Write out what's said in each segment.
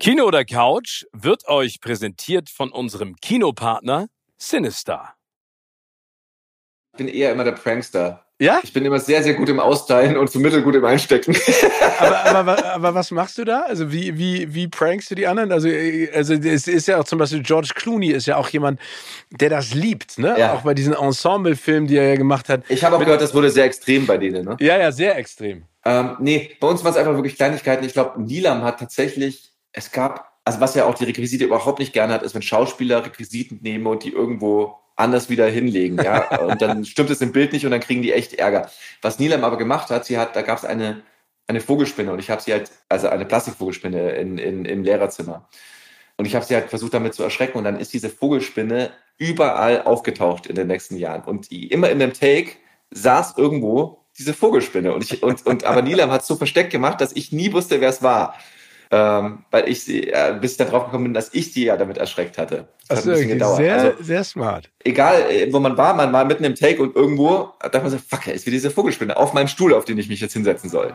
Kino oder Couch wird euch präsentiert von unserem Kinopartner Sinister. Ich bin eher immer der Prankster. Ja? Ich bin immer sehr, sehr gut im Austeilen und so mittelgut im Einstecken. aber, aber, aber, was machst du da? Also wie, wie, wie prankst du die anderen? Also, also es ist ja auch zum Beispiel George Clooney ist ja auch jemand, der das liebt, ne? Ja. Auch bei diesen Ensemble-Filmen, die er ja gemacht hat. Ich habe auch gehört, das wurde sehr extrem bei denen, ne? Ja, ja, sehr extrem. Ähm, nee, bei uns waren es einfach wirklich Kleinigkeiten. Ich glaube, Nilam hat tatsächlich, es gab, also was ja auch die Requisite überhaupt nicht gerne hat, ist, wenn Schauspieler Requisiten nehmen und die irgendwo anders wieder hinlegen, ja. Und dann stimmt es im Bild nicht und dann kriegen die echt Ärger. Was Nilam aber gemacht hat, sie hat, da gab es eine, eine Vogelspinne und ich habe sie halt, also eine Plastikvogelspinne in, in, im Lehrerzimmer. Und ich habe sie halt versucht damit zu erschrecken und dann ist diese Vogelspinne überall aufgetaucht in den nächsten Jahren. Und die, immer in dem Take saß irgendwo diese Vogelspinne. Und ich, und, und aber Nilam hat es so versteckt gemacht, dass ich nie wusste, wer es war. Ähm, weil ich sie, äh, bis ich dann drauf gekommen bin, dass ich sie ja damit erschreckt hatte. Das hat ein bisschen gedauert. Sehr, also, sehr smart. Egal, äh, wo man war, man war mitten im Take und irgendwo dachte man so, fuck, ist wie diese Vogelspinne auf meinem Stuhl, auf den ich mich jetzt hinsetzen soll.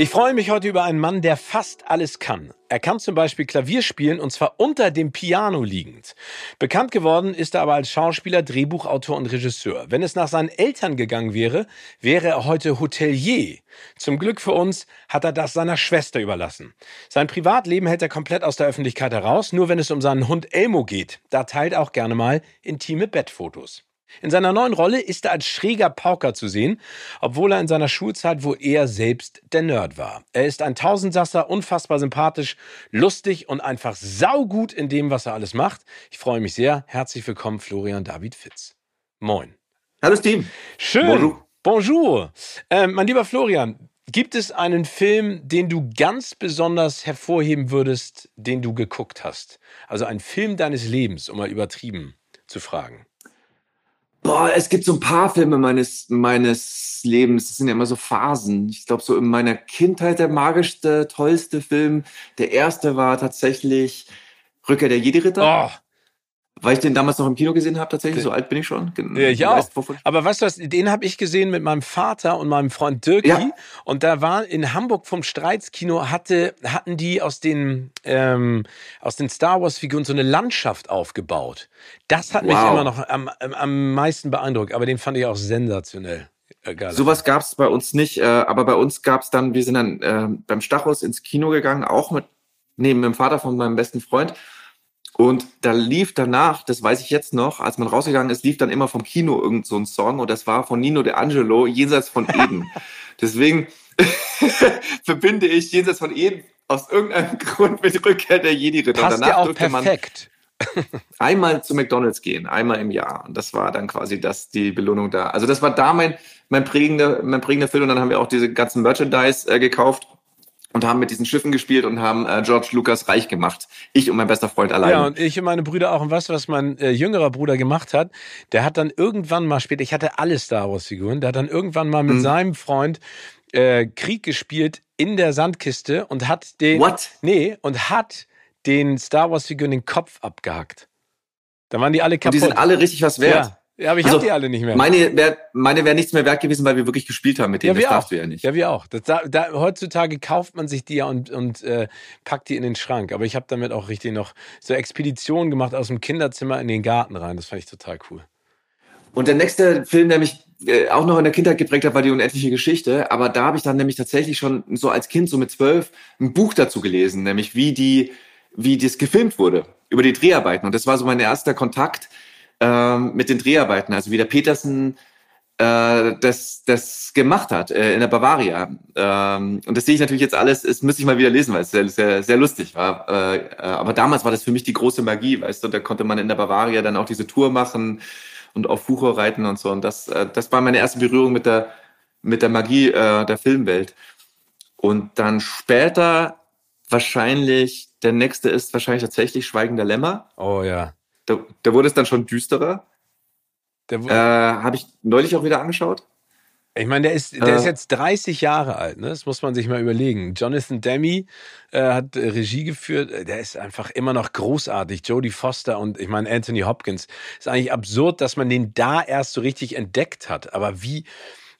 Ich freue mich heute über einen Mann, der fast alles kann. Er kann zum Beispiel Klavier spielen und zwar unter dem Piano liegend. Bekannt geworden ist er aber als Schauspieler, Drehbuchautor und Regisseur. Wenn es nach seinen Eltern gegangen wäre, wäre er heute Hotelier. Zum Glück für uns hat er das seiner Schwester überlassen. Sein Privatleben hält er komplett aus der Öffentlichkeit heraus, nur wenn es um seinen Hund Elmo geht. Da teilt auch gerne mal intime Bettfotos. In seiner neuen Rolle ist er als schräger Pauker zu sehen, obwohl er in seiner Schulzeit wohl eher selbst der Nerd war. Er ist ein Tausendsasser, unfassbar sympathisch, lustig und einfach saugut in dem, was er alles macht. Ich freue mich sehr. Herzlich willkommen, Florian David Fitz. Moin. Hallo, Team. Schön. Bonjour. Bonjour. Äh, mein lieber Florian, gibt es einen Film, den du ganz besonders hervorheben würdest, den du geguckt hast? Also ein Film deines Lebens, um mal übertrieben zu fragen. Boah, es gibt so ein paar Filme meines, meines Lebens. Das sind ja immer so Phasen. Ich glaube, so in meiner Kindheit der magischste, tollste Film. Der erste war tatsächlich Rückkehr der Jedi-Ritter. Oh. Weil ich den damals noch im Kino gesehen habe, tatsächlich, so alt bin ich schon. Ja, ich auch. Aber weißt du was, den habe ich gesehen mit meinem Vater und meinem Freund Dirki. Ja. Und da war in Hamburg vom Streitskino, hatte, hatten die aus den, ähm, aus den Star Wars-Figuren so eine Landschaft aufgebaut. Das hat wow. mich immer noch am, am meisten beeindruckt, aber den fand ich auch sensationell. Geil. Sowas gab es bei uns nicht, äh, aber bei uns gab es dann, wir sind dann äh, beim Stachus ins Kino gegangen, auch mit neben dem Vater von meinem besten Freund. Und da lief danach, das weiß ich jetzt noch, als man rausgegangen ist, lief dann immer vom Kino irgend so ein Song und das war von Nino De Angelo, Jenseits von Eden. Deswegen verbinde ich Jenseits von Eden aus irgendeinem Grund mit Rückkehr der Jedi-Ritter. Passt danach ja auch perfekt. einmal zu McDonalds gehen, einmal im Jahr. Und das war dann quasi das, die Belohnung da. Also das war da mein, mein prägender, mein prägender Film. Und dann haben wir auch diese ganzen Merchandise äh, gekauft und haben mit diesen Schiffen gespielt und haben äh, George Lucas reich gemacht. Ich und mein bester Freund allein. Ja, und ich und meine Brüder auch. Und weißt du, was mein äh, jüngerer Bruder gemacht hat? Der hat dann irgendwann mal später, ich hatte alle Star Wars Figuren, der hat dann irgendwann mal mit mhm. seinem Freund äh, Krieg gespielt in der Sandkiste und hat den. What? Nee, und hat den Star Wars Figuren den Kopf abgehackt. Da waren die alle kaputt. Und die sind alle richtig was wert. Ja. Ja, aber ich also, habe die alle nicht mehr. Meine wäre meine wär nichts mehr wert gewesen, weil wir wirklich gespielt haben mit denen. Ja, das darfst du ja nicht. Ja, wir auch. Das, da, heutzutage kauft man sich die ja und, und äh, packt die in den Schrank. Aber ich habe damit auch richtig noch so Expeditionen gemacht aus dem Kinderzimmer in den Garten rein. Das fand ich total cool. Und der nächste Film, der mich äh, auch noch in der Kindheit geprägt hat, war die unendliche Geschichte. Aber da habe ich dann nämlich tatsächlich schon so als Kind, so mit zwölf, ein Buch dazu gelesen, nämlich wie die, wie das gefilmt wurde über die Dreharbeiten. Und das war so mein erster Kontakt ähm, mit den Dreharbeiten. Also wie der Petersen äh, das, das gemacht hat äh, in der Bavaria. Ähm, und das sehe ich natürlich jetzt alles, es müsste ich mal wieder lesen, weil es sehr, sehr, sehr lustig war. Äh, äh, aber damals war das für mich die große Magie, weißt du, da konnte man in der Bavaria dann auch diese Tour machen und auf Fucher reiten und so. Und das, äh, das war meine erste Berührung mit der, mit der Magie äh, der Filmwelt. Und dann später wahrscheinlich, der nächste ist wahrscheinlich tatsächlich Schweigender Lämmer. Oh ja. Da, da wurde es dann schon düsterer. Äh, Habe ich neulich auch wieder angeschaut. Ich meine, der ist, der äh, ist jetzt 30 Jahre alt, ne? Das muss man sich mal überlegen. Jonathan Demi äh, hat äh, Regie geführt, der ist einfach immer noch großartig. Jodie Foster und ich meine Anthony Hopkins. Ist eigentlich absurd, dass man den da erst so richtig entdeckt hat. Aber wie,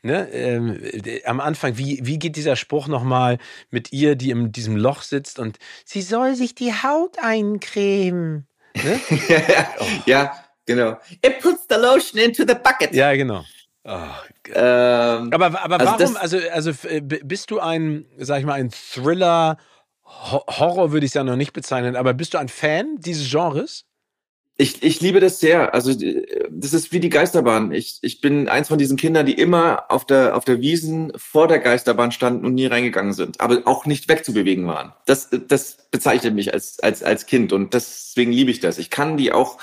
ne, ähm, am Anfang, wie, wie geht dieser Spruch nochmal mit ihr, die in diesem Loch sitzt und sie soll sich die Haut eincremen? Ne? ja, Genau. It puts the lotion into the bucket. Ja, genau. Oh, ähm, aber aber also warum, also, also bist du ein, sag ich mal, ein Thriller, Horror würde ich es ja noch nicht bezeichnen, aber bist du ein Fan dieses Genres? Ich, ich liebe das sehr. Also das ist wie die Geisterbahn. Ich, ich bin eins von diesen Kindern, die immer auf der, auf der Wiesen vor der Geisterbahn standen und nie reingegangen sind, aber auch nicht wegzubewegen waren. Das, das bezeichnet mich als, als, als Kind und deswegen liebe ich das. Ich kann die auch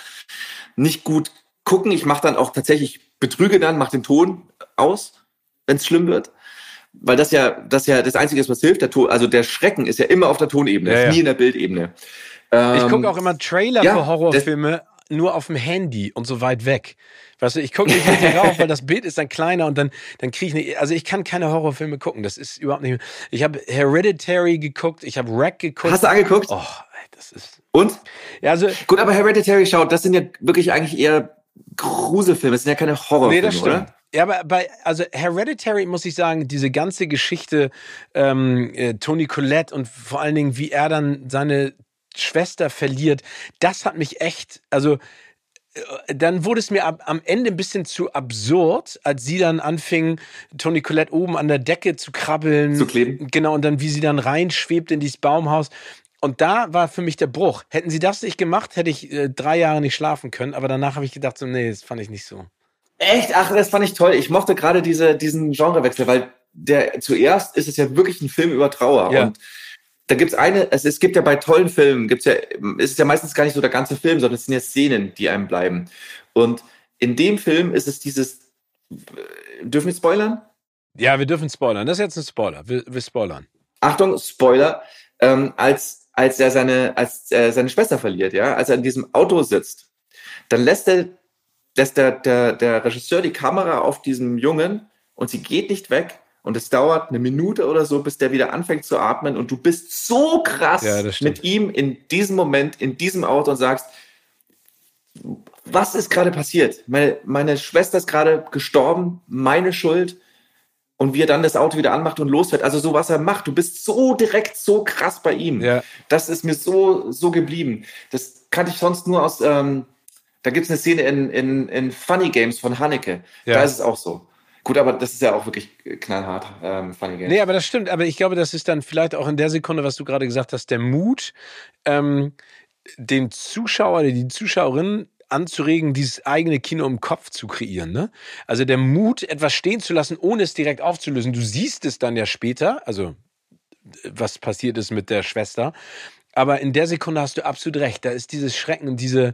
nicht gut gucken. Ich mache dann auch tatsächlich, betrüge dann, mache den Ton aus, wenn es schlimm wird. Weil das ja, das ja das Einzige ist, was hilft. Der Ton, also der Schrecken ist ja immer auf der Tonebene, ja, ist nie in der Bildebene. Ähm, ich gucke auch immer Trailer ja, für Horrorfilme nur auf dem Handy und so weit weg. Weißt du, ich gucke nicht richtig rauf, weil das Bild ist dann kleiner und dann, dann kriege ich nicht. Also ich kann keine Horrorfilme gucken. Das ist überhaupt nicht. Ich habe Hereditary geguckt, ich habe Wreck geguckt. Hast du angeguckt? Oh, das ist. Und? Ja, also. Gut, aber Hereditary schaut, das sind ja wirklich eigentlich eher Gruselfilme, das sind ja keine Horrorfilme, nee, das stimmt. oder? Ja, aber bei, also Hereditary muss ich sagen, diese ganze Geschichte, ähm, äh, Tony Collette und vor allen Dingen, wie er dann seine Schwester verliert, das hat mich echt, also äh, dann wurde es mir ab, am Ende ein bisschen zu absurd, als sie dann anfing, Tony Collette oben an der Decke zu krabbeln. Zu kleben. Genau, und dann wie sie dann reinschwebt in dieses Baumhaus. Und da war für mich der Bruch. Hätten sie das nicht gemacht, hätte ich äh, drei Jahre nicht schlafen können. Aber danach habe ich gedacht, so, nee, das fand ich nicht so. Echt? Ach, das fand ich toll. Ich mochte gerade diese, diesen Genrewechsel, weil der zuerst ist es ja wirklich ein Film über Trauer. Ja. Und da gibt's eine, es, es gibt ja bei tollen Filmen, gibt's ja, es ist ja meistens gar nicht so der ganze Film, sondern es sind ja Szenen, die einem bleiben. Und in dem Film ist es dieses, dürfen wir spoilern? Ja, wir dürfen spoilern. Das ist jetzt ein Spoiler. Wir, wir spoilern. Achtung, Spoiler. Ähm, als als er seine, als er seine Schwester verliert, ja, als er in diesem Auto sitzt, dann lässt er, lässt der, der, der Regisseur die Kamera auf diesem Jungen und sie geht nicht weg. Und es dauert eine Minute oder so, bis der wieder anfängt zu atmen. Und du bist so krass ja, mit ihm in diesem Moment, in diesem Auto und sagst, was ist gerade passiert? Meine, meine Schwester ist gerade gestorben, meine Schuld und wie er dann das Auto wieder anmacht und losfährt. Also so, was er macht. Du bist so direkt, so krass bei ihm. Ja. Das ist mir so, so geblieben. Das kannte ich sonst nur aus, ähm, da gibt es eine Szene in, in, in Funny Games von Haneke. Ja. Da ist es auch so. Gut, aber das ist ja auch wirklich knallhart, ähm, Funny Games. Nee, aber das stimmt. Aber ich glaube, das ist dann vielleicht auch in der Sekunde, was du gerade gesagt hast, der Mut, ähm, den Zuschauer, die Zuschauerin anzuregen, dieses eigene Kino im Kopf zu kreieren. Ne? Also der Mut, etwas stehen zu lassen, ohne es direkt aufzulösen. Du siehst es dann ja später, also was passiert ist mit der Schwester. Aber in der Sekunde hast du absolut recht. Da ist dieses Schrecken und diese,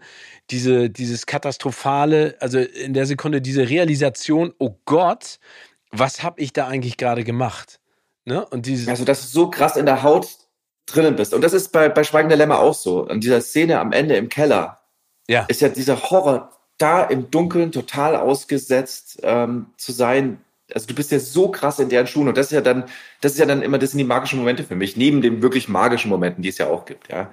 diese, dieses Katastrophale, also in der Sekunde diese Realisation, oh Gott, was habe ich da eigentlich gerade gemacht? Ne? Und dieses also, dass du so krass in der Haut drinnen bist. Und das ist bei, bei Schweigender Lämmer auch so. In dieser Szene am Ende im Keller, ja. ist ja dieser Horror, da im Dunkeln total ausgesetzt ähm, zu sein. Also du bist ja so krass in deren Schuhen und das ist ja dann, das ist ja dann immer, das sind die magischen Momente für mich, neben den wirklich magischen Momenten, die es ja auch gibt, ja.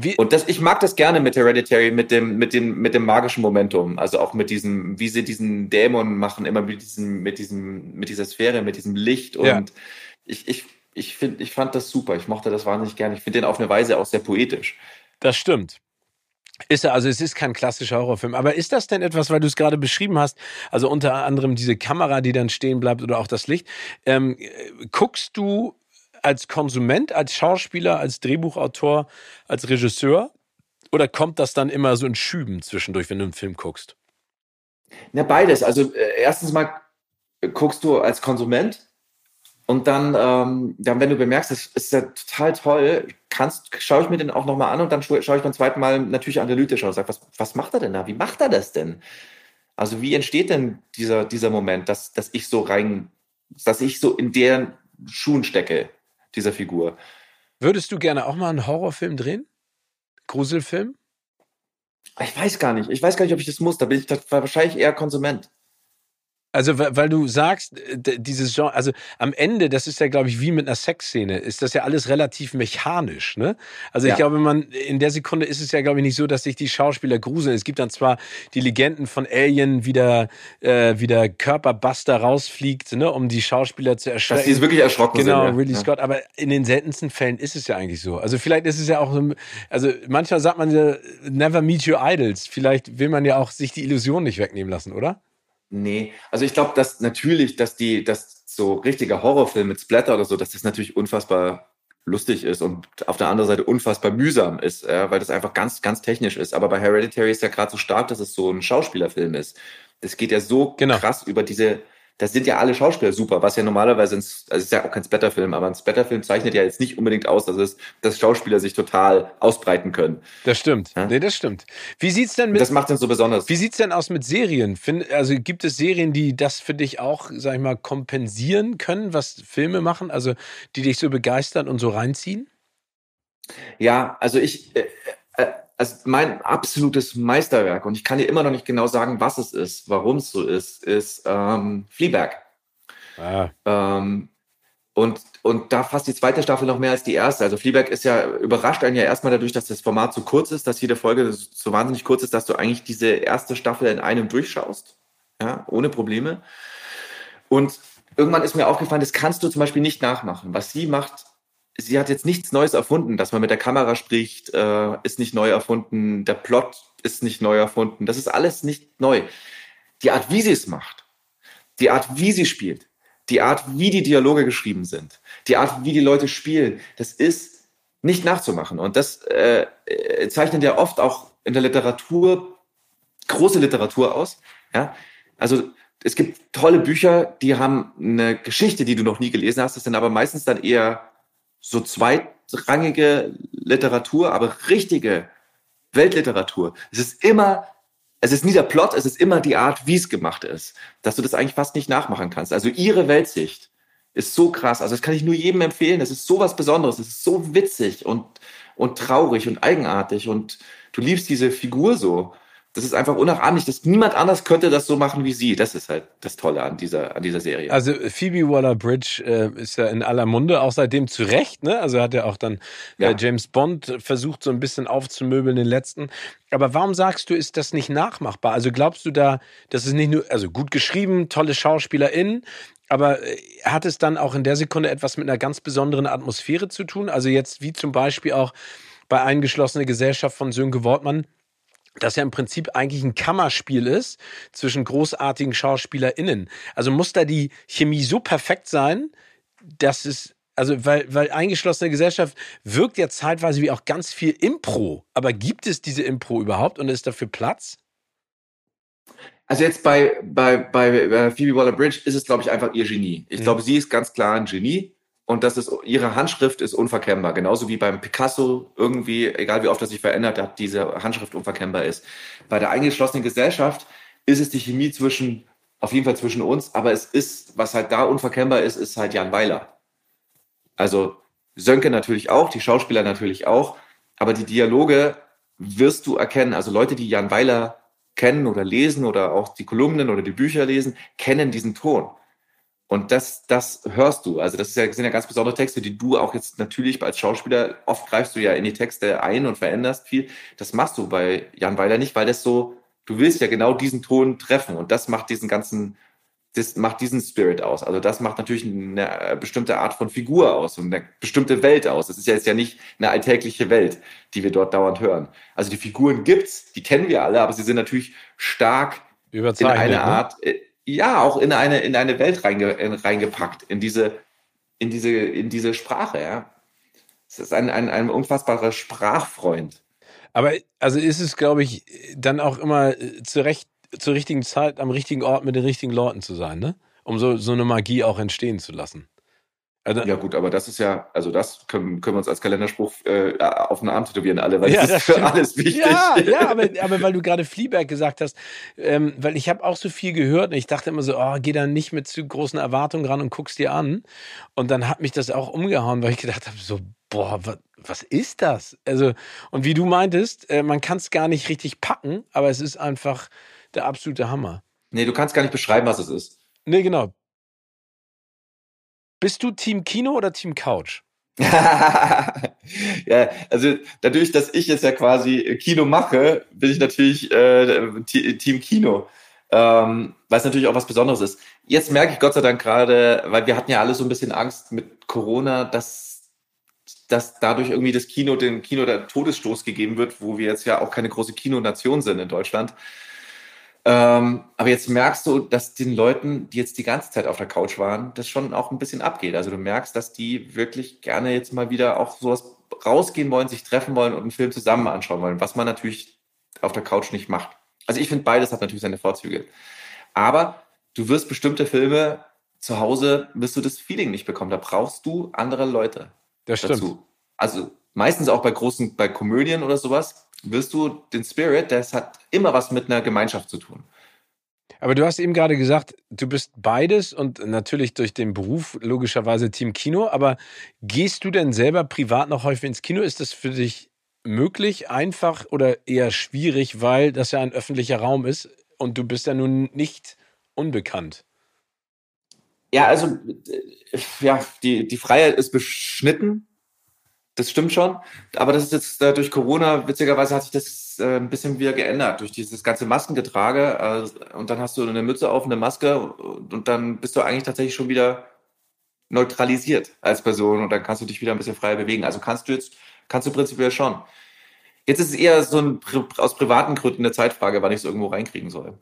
Wie? Und das, ich mag das gerne mit Hereditary, mit dem, mit dem, mit dem magischen Momentum. Also auch mit diesem, wie sie diesen Dämon machen, immer mit diesem, mit diesem, mit dieser Sphäre, mit diesem Licht. Und ja. ich, ich, ich finde, ich fand das super. Ich mochte das wahnsinnig gerne. Ich finde den auf eine Weise auch sehr poetisch. Das stimmt. Ist er, also es ist kein klassischer Horrorfilm. Aber ist das denn etwas, weil du es gerade beschrieben hast, also unter anderem diese Kamera, die dann stehen bleibt oder auch das Licht, ähm, guckst du als Konsument, als Schauspieler, als Drehbuchautor, als Regisseur oder kommt das dann immer so in Schüben zwischendurch, wenn du einen Film guckst? Na, beides. Also äh, erstens mal guckst du als Konsument und dann, ähm, dann, wenn du bemerkst, das ist ja total toll, kannst, schaue ich mir den auch nochmal an und dann schaue ich beim zweiten Mal natürlich analytisch und sage, was, was macht er denn da? Wie macht er das denn? Also wie entsteht denn dieser, dieser Moment, dass, dass ich so rein, dass ich so in deren Schuhen stecke, dieser Figur? Würdest du gerne auch mal einen Horrorfilm drehen? Gruselfilm? Ich weiß gar nicht. Ich weiß gar nicht, ob ich das muss. Da bin ich wahrscheinlich eher Konsument. Also, weil du sagst, äh, dieses Genre, also am Ende, das ist ja, glaube ich, wie mit einer Sexszene, ist das ja alles relativ mechanisch, ne? Also ja. ich glaube, man, in der Sekunde ist es ja, glaube ich, nicht so, dass sich die Schauspieler gruseln. Es gibt dann zwar die Legenden von Alien, wie der, äh, wie der Körperbuster rausfliegt, ne, um die Schauspieler zu erschrecken. Dass die wirklich erschrocken genau, sind. Genau, Ridley ja. Scott. Aber in den seltensten Fällen ist es ja eigentlich so. Also vielleicht ist es ja auch so, also manchmal sagt man ja, never meet your idols. Vielleicht will man ja auch sich die Illusion nicht wegnehmen lassen, oder? Nee, also ich glaube, dass natürlich, dass die, dass so richtiger Horrorfilm mit Splatter oder so, dass das natürlich unfassbar lustig ist und auf der anderen Seite unfassbar mühsam ist, ja, weil das einfach ganz, ganz technisch ist. Aber bei Hereditary ist ja gerade so stark, dass es so ein Schauspielerfilm ist. Das geht ja so genau. krass über diese, das sind ja alle Schauspieler super, was ja normalerweise, ein, also es ist ja auch kein Splatterfilm, aber ein Splatterfilm zeichnet ja jetzt nicht unbedingt aus, dass es, dass Schauspieler sich total ausbreiten können. Das stimmt. Ja? Nee, das stimmt. Wie sieht's denn mit. Das macht es so besonders. Wie sieht's denn aus mit Serien? Find, also gibt es Serien, die das für dich auch, sag ich mal, kompensieren können, was Filme machen, also die dich so begeistern und so reinziehen? Ja, also ich, äh, äh, also mein absolutes Meisterwerk, und ich kann dir immer noch nicht genau sagen, was es ist, warum es so ist, ist ähm, Fleabag. Ah. Ähm, und, und da fast die zweite Staffel noch mehr als die erste. Also Fleabag ist ja, überrascht einen ja erstmal dadurch, dass das Format so kurz ist, dass jede Folge so wahnsinnig kurz ist, dass du eigentlich diese erste Staffel in einem durchschaust. Ja, ohne Probleme. Und irgendwann ist mir aufgefallen, das kannst du zum Beispiel nicht nachmachen. Was sie macht, sie hat jetzt nichts Neues erfunden. Dass man mit der Kamera spricht, äh, ist nicht neu erfunden. Der Plot ist nicht neu erfunden. Das ist alles nicht neu. Die Art, wie sie es macht, die Art, wie sie spielt, die Art, wie die Dialoge geschrieben sind, die Art, wie die Leute spielen, das ist nicht nachzumachen. Und das äh, äh zeichnet ja oft auch in der Literatur große Literatur aus. Ja? Also es gibt tolle Bücher, die haben eine Geschichte, die du noch nie gelesen hast. Das sind aber meistens dann eher so zweitrangige Literatur, aber richtige Weltliteratur. Es ist immer, es ist nie der Plot, es ist immer die Art, wie es gemacht ist, dass du das eigentlich fast nicht nachmachen kannst. Also ihre Weltsicht ist so krass. Also das kann ich nur jedem empfehlen. Es ist so was Besonderes. Es ist so witzig und, und traurig und eigenartig und du liebst diese Figur so das ist einfach unnachahmlich. dass niemand anders könnte das so machen wie sie. Das ist halt das Tolle an dieser, an dieser Serie. Also Phoebe Waller-Bridge äh, ist ja in aller Munde, auch seitdem zu Recht. Ne? Also hat ja auch dann äh, ja. Äh, James Bond versucht, so ein bisschen aufzumöbeln, den letzten. Aber warum sagst du, ist das nicht nachmachbar? Also glaubst du da, das ist nicht nur, also gut geschrieben, tolle SchauspielerInnen, aber äh, hat es dann auch in der Sekunde etwas mit einer ganz besonderen Atmosphäre zu tun? Also jetzt wie zum Beispiel auch bei Eingeschlossene Gesellschaft von Sönke Wortmann, das ja im Prinzip eigentlich ein Kammerspiel ist zwischen großartigen SchauspielerInnen. Also muss da die Chemie so perfekt sein, dass es, also weil, weil eingeschlossene Gesellschaft wirkt ja zeitweise wie auch ganz viel Impro. Aber gibt es diese Impro überhaupt und ist dafür Platz? Also jetzt bei, bei, bei Phoebe Waller-Bridge ist es, glaube ich, einfach ihr Genie. Ich mhm. glaube, sie ist ganz klar ein Genie und das ist, ihre Handschrift ist unverkennbar. Genauso wie beim Picasso irgendwie, egal wie oft er sich verändert hat, diese Handschrift unverkennbar ist. Bei der eingeschlossenen Gesellschaft ist es die Chemie zwischen, auf jeden Fall zwischen uns, aber es ist, was halt da unverkennbar ist, ist halt Jan Weiler. Also Sönke natürlich auch, die Schauspieler natürlich auch, aber die Dialoge wirst du erkennen. Also Leute, die Jan Weiler kennen oder lesen oder auch die Kolumnen oder die Bücher lesen, kennen diesen Ton. Und das, das hörst du. Also das, ist ja, sind ja ganz besondere Texte, die du auch jetzt natürlich als Schauspieler, oft greifst du ja in die Texte ein und veränderst viel. Das machst du bei Jan Weiler nicht, weil das so, du willst ja genau diesen Ton treffen und das macht diesen ganzen, das macht diesen Spirit aus. Also das macht natürlich eine bestimmte Art von Figur aus und eine bestimmte Welt aus. Das ist ja jetzt ja nicht eine alltägliche Welt, die wir dort dauernd hören. Also die Figuren gibt's, die kennen wir alle, aber sie sind natürlich stark in eine ne? Art, äh, ja, auch in eine, in eine Welt reinge, reingepackt, in diese, in diese, in diese Sprache, ja. Es ist ein, ein, ein unfassbarer Sprachfreund. Aber also ist es, glaube ich, dann auch immer äh, zu Recht, zur richtigen Zeit am richtigen Ort mit den richtigen Leuten zu sein, ne? um so, so eine Magie auch entstehen zu lassen. Also, ja gut, aber das ist ja, also das können, können wir uns als Kalenderspruch äh, auf den Arm tätowieren alle, weil ja, das, ist für alles wichtig. Ja, ja aber, aber weil du gerade Fleabag gesagt hast, ähm, weil ich habe auch so viel gehört und ich dachte immer so, oh, geh da nicht mit zu großen Erwartungen ran und guck's dir an. Und dann hat mich das auch umgehauen, weil ich gedacht habe, so, boah, was, was ist das? Also, und wie du meintest, äh, man kann es gar nicht richtig packen, aber es ist einfach der absolute Hammer. Nee, du kannst gar nicht beschreiben, was es ist. Nee, genau. Bist du Team Kino oder Team Couch? ja, also dadurch, dass ich jetzt ja quasi Kino mache, bin ich natürlich äh, Team Kino. Ähm, weil es natürlich auch was Besonderes ist. Jetzt merke ich Gott sei Dank gerade, weil wir hatten ja alle so ein bisschen Angst mit Corona, dass, dass dadurch irgendwie das Kino, dem Kino der Todesstoß gegeben wird, wo wir jetzt ja auch keine große Kinonation sind in Deutschland. Ähm, aber jetzt merkst du, dass den Leuten, die jetzt die ganze Zeit auf der Couch waren, das schon auch ein bisschen abgeht. Also du merkst, dass die wirklich gerne jetzt mal wieder auch sowas rausgehen wollen, sich treffen wollen und einen Film zusammen anschauen wollen, was man natürlich auf der Couch nicht macht. Also ich finde, beides hat natürlich seine Vorzüge. Aber du wirst bestimmte Filme zu Hause, wirst du das Feeling nicht bekommen. Da brauchst du andere Leute. Das stimmt. Dazu. Also meistens auch bei großen, bei Komödien oder sowas, wirst du den Spirit, das hat immer was mit einer Gemeinschaft zu tun. Aber du hast eben gerade gesagt, du bist beides und natürlich durch den Beruf logischerweise Team Kino. Aber gehst du denn selber privat noch häufig ins Kino? Ist das für dich möglich, einfach oder eher schwierig, weil das ja ein öffentlicher Raum ist und du bist ja nun nicht unbekannt? Ja, also äh, ja, die, die Freiheit ist beschnitten das stimmt schon. Aber das ist jetzt äh, durch Corona, witzigerweise hat sich das äh, ein bisschen wieder geändert, durch dieses ganze Maskengetrage. Äh, und dann hast du eine Mütze auf, eine Maske und dann bist du eigentlich tatsächlich schon wieder neutralisiert als Person und dann kannst du dich wieder ein bisschen freier bewegen. Also kannst du jetzt, kannst du prinzipiell schon. Jetzt ist es eher so ein, aus privaten Gründen eine Zeitfrage, wann ich es irgendwo reinkriegen soll.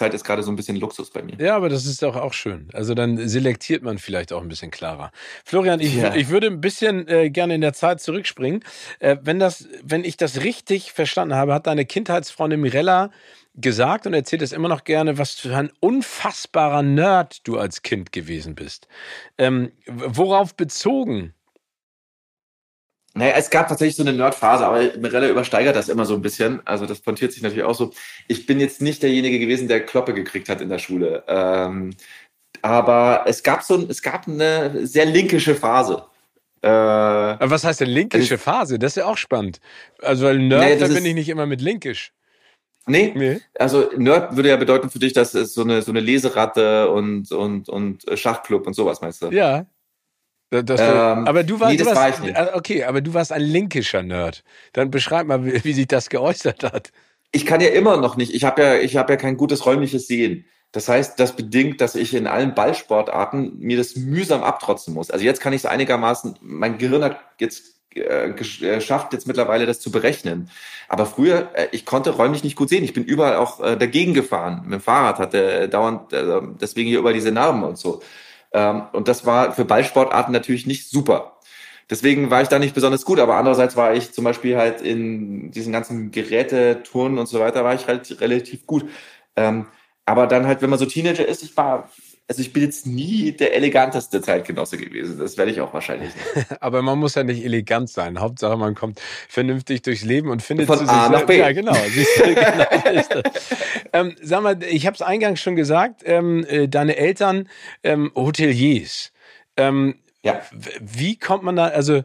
Zeit ist gerade so ein bisschen Luxus bei mir. Ja, aber das ist doch auch schön. Also dann selektiert man vielleicht auch ein bisschen klarer. Florian, ich, ja. ich würde ein bisschen äh, gerne in der Zeit zurückspringen. Äh, wenn, das, wenn ich das richtig verstanden habe, hat deine Kindheitsfreundin Mirella gesagt und erzählt es immer noch gerne, was für ein unfassbarer Nerd du als Kind gewesen bist. Ähm, worauf bezogen? Naja, es gab tatsächlich so eine Nerd-Phase, aber Mirella übersteigert das immer so ein bisschen. Also das pontiert sich natürlich auch so. Ich bin jetzt nicht derjenige gewesen, der Kloppe gekriegt hat in der Schule. Ähm, aber es gab so es gab eine sehr linkische Phase. Äh, aber was heißt denn linkische also, Phase? Das ist ja auch spannend. Also weil Nerd naja, verbinde ich nicht immer mit linkisch. Nee, nee, also Nerd würde ja bedeuten für dich, dass es so eine, so eine Leseratte und, und, und Schachclub und sowas meinst du? Ja. Das, ähm, aber du warst, nee, du warst war okay, aber du warst ein linkischer Nerd. Dann beschreib mal, wie, wie sich das geäußert hat. Ich kann ja immer noch nicht. Ich habe ja, ich habe ja kein gutes räumliches Sehen. Das heißt, das bedingt, dass ich in allen Ballsportarten mir das mühsam abtrotzen muss. Also jetzt kann ich es einigermaßen. Mein Gehirn hat jetzt äh, geschafft, jetzt mittlerweile das zu berechnen. Aber früher, äh, ich konnte räumlich nicht gut sehen. Ich bin überall auch äh, dagegen gefahren. Mit dem Fahrrad hatte dauernd äh, deswegen hier überall diese Narben und so. Ähm, und das war für Ballsportarten natürlich nicht super. Deswegen war ich da nicht besonders gut, aber andererseits war ich zum Beispiel halt in diesen ganzen Gerätetouren und so weiter, war ich relativ, relativ gut. Ähm, aber dann halt, wenn man so Teenager ist, ich war also ich bin jetzt nie der eleganteste Zeitgenosse gewesen. Das werde ich auch wahrscheinlich nicht. Aber man muss ja nicht elegant sein. Hauptsache, man kommt vernünftig durchs Leben und findet Von zu A sich nach B. Ja, genau. Siehst du, genau ähm, sag mal, ich habe es eingangs schon gesagt, ähm, äh, deine Eltern ähm, Hoteliers. Ähm, ja. Wie kommt man da, also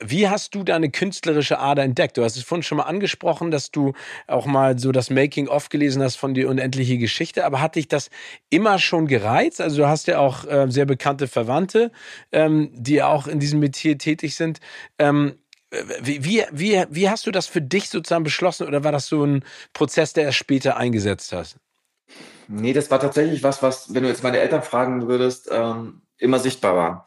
wie hast du deine künstlerische Ader entdeckt? Du hast es vorhin schon mal angesprochen, dass du auch mal so das Making-of gelesen hast von die unendliche Geschichte. Aber hat dich das immer schon gereizt? Also du hast ja auch äh, sehr bekannte Verwandte, ähm, die auch in diesem Metier tätig sind. Ähm, wie, wie, wie, hast du das für dich sozusagen beschlossen oder war das so ein Prozess, der erst später eingesetzt hast? Nee, das war tatsächlich was, was, wenn du jetzt meine Eltern fragen würdest, ähm, immer sichtbar war.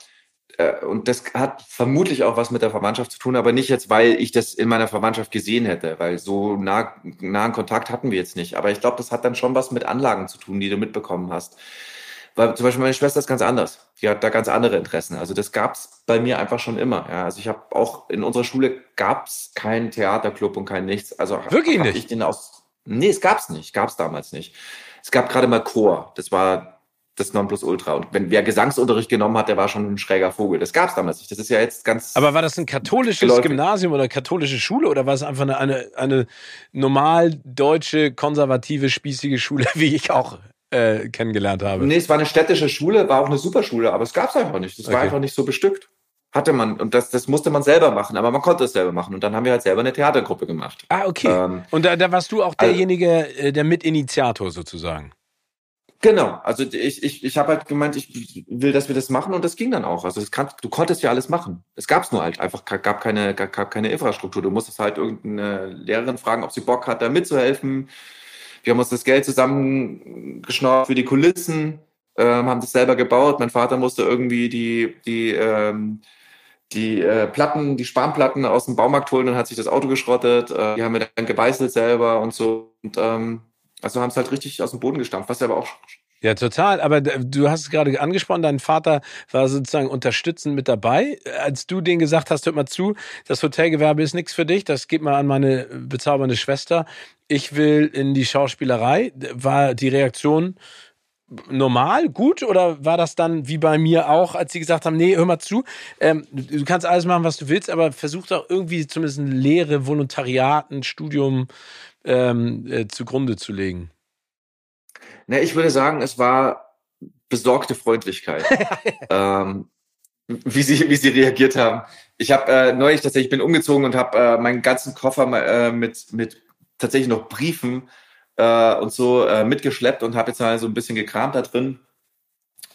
Äh, und das hat vermutlich auch was mit der Verwandtschaft zu tun, aber nicht jetzt, weil ich das in meiner Verwandtschaft gesehen hätte, weil so nah, nahen Kontakt hatten wir jetzt nicht. Aber ich glaube, das hat dann schon was mit Anlagen zu tun, die du mitbekommen hast. Weil zum Beispiel meine Schwester ist ganz anders. Die hat da ganz andere Interessen. Also das gab's bei mir einfach schon immer. Ja, also ich habe auch in unserer Schule gab's keinen Theaterclub und kein nichts. Also wirklich nicht. Ich den aus nee, es gab's nicht. Gab's damals nicht. Es gab gerade mal Chor. Das war das Nonplusultra. Und wenn wer Gesangsunterricht genommen hat, der war schon ein schräger Vogel. Das gab es damals nicht. Das ist ja jetzt ganz. Aber war das ein katholisches geläufig. Gymnasium oder katholische Schule oder war es einfach eine, eine, eine normal deutsche, konservative, spießige Schule, wie ich auch äh, kennengelernt habe? Nee, es war eine städtische Schule, war auch eine Superschule, aber es gab es einfach nicht. Es okay. war einfach nicht so bestückt. Hatte man, und das, das musste man selber machen, aber man konnte es selber machen. Und dann haben wir halt selber eine Theatergruppe gemacht. Ah, okay. Ähm, und da, da warst du auch derjenige, also, der Mitinitiator sozusagen. Genau, also ich, ich, ich habe halt gemeint, ich will, dass wir das machen und das ging dann auch. Also kann, du konntest ja alles machen. Es gab es nur halt einfach, gab keine, gab keine Infrastruktur. Du musstest halt irgendeine Lehrerin fragen, ob sie Bock hat, da mitzuhelfen. Wir haben uns das Geld zusammengeschnorrt für die Kulissen, ähm, haben das selber gebaut. Mein Vater musste irgendwie die, die, ähm, die äh, Platten, die Spanplatten aus dem Baumarkt holen und hat sich das Auto geschrottet. Äh, die haben wir dann gebeißelt selber und so. Und ähm, also haben es halt richtig aus dem Boden gestampft, was aber auch ja, total. Aber du hast es gerade angesprochen, dein Vater war sozusagen unterstützend mit dabei. Als du den gesagt hast, hört mal zu, das Hotelgewerbe ist nichts für dich, das geht mal an meine bezaubernde Schwester. Ich will in die Schauspielerei. War die Reaktion normal, gut? Oder war das dann wie bei mir auch, als sie gesagt haben, nee, hör mal zu, ähm, du kannst alles machen, was du willst, aber versuch doch irgendwie zumindest eine Lehre, Volontariat, ein Studium ähm, äh, zugrunde zu legen? Na, ich würde sagen, es war besorgte Freundlichkeit. ähm, wie sie, wie sie reagiert haben. Ich habe äh, neulich tatsächlich bin umgezogen und habe äh, meinen ganzen Koffer äh, mit, mit tatsächlich noch Briefen äh, und so äh, mitgeschleppt und habe jetzt mal so ein bisschen gekramt da drin.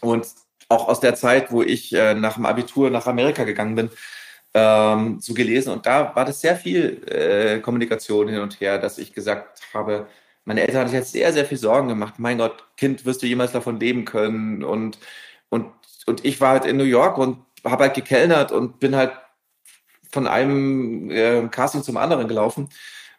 Und auch aus der Zeit, wo ich äh, nach dem Abitur nach Amerika gegangen bin, ähm, so gelesen. Und da war das sehr viel äh, Kommunikation hin und her, dass ich gesagt habe, meine Eltern haben sich jetzt sehr, sehr viel Sorgen gemacht. Mein Gott, Kind, wirst du jemals davon leben können? Und, und, und ich war halt in New York und habe halt gekellnert und bin halt von einem äh, Casting zum anderen gelaufen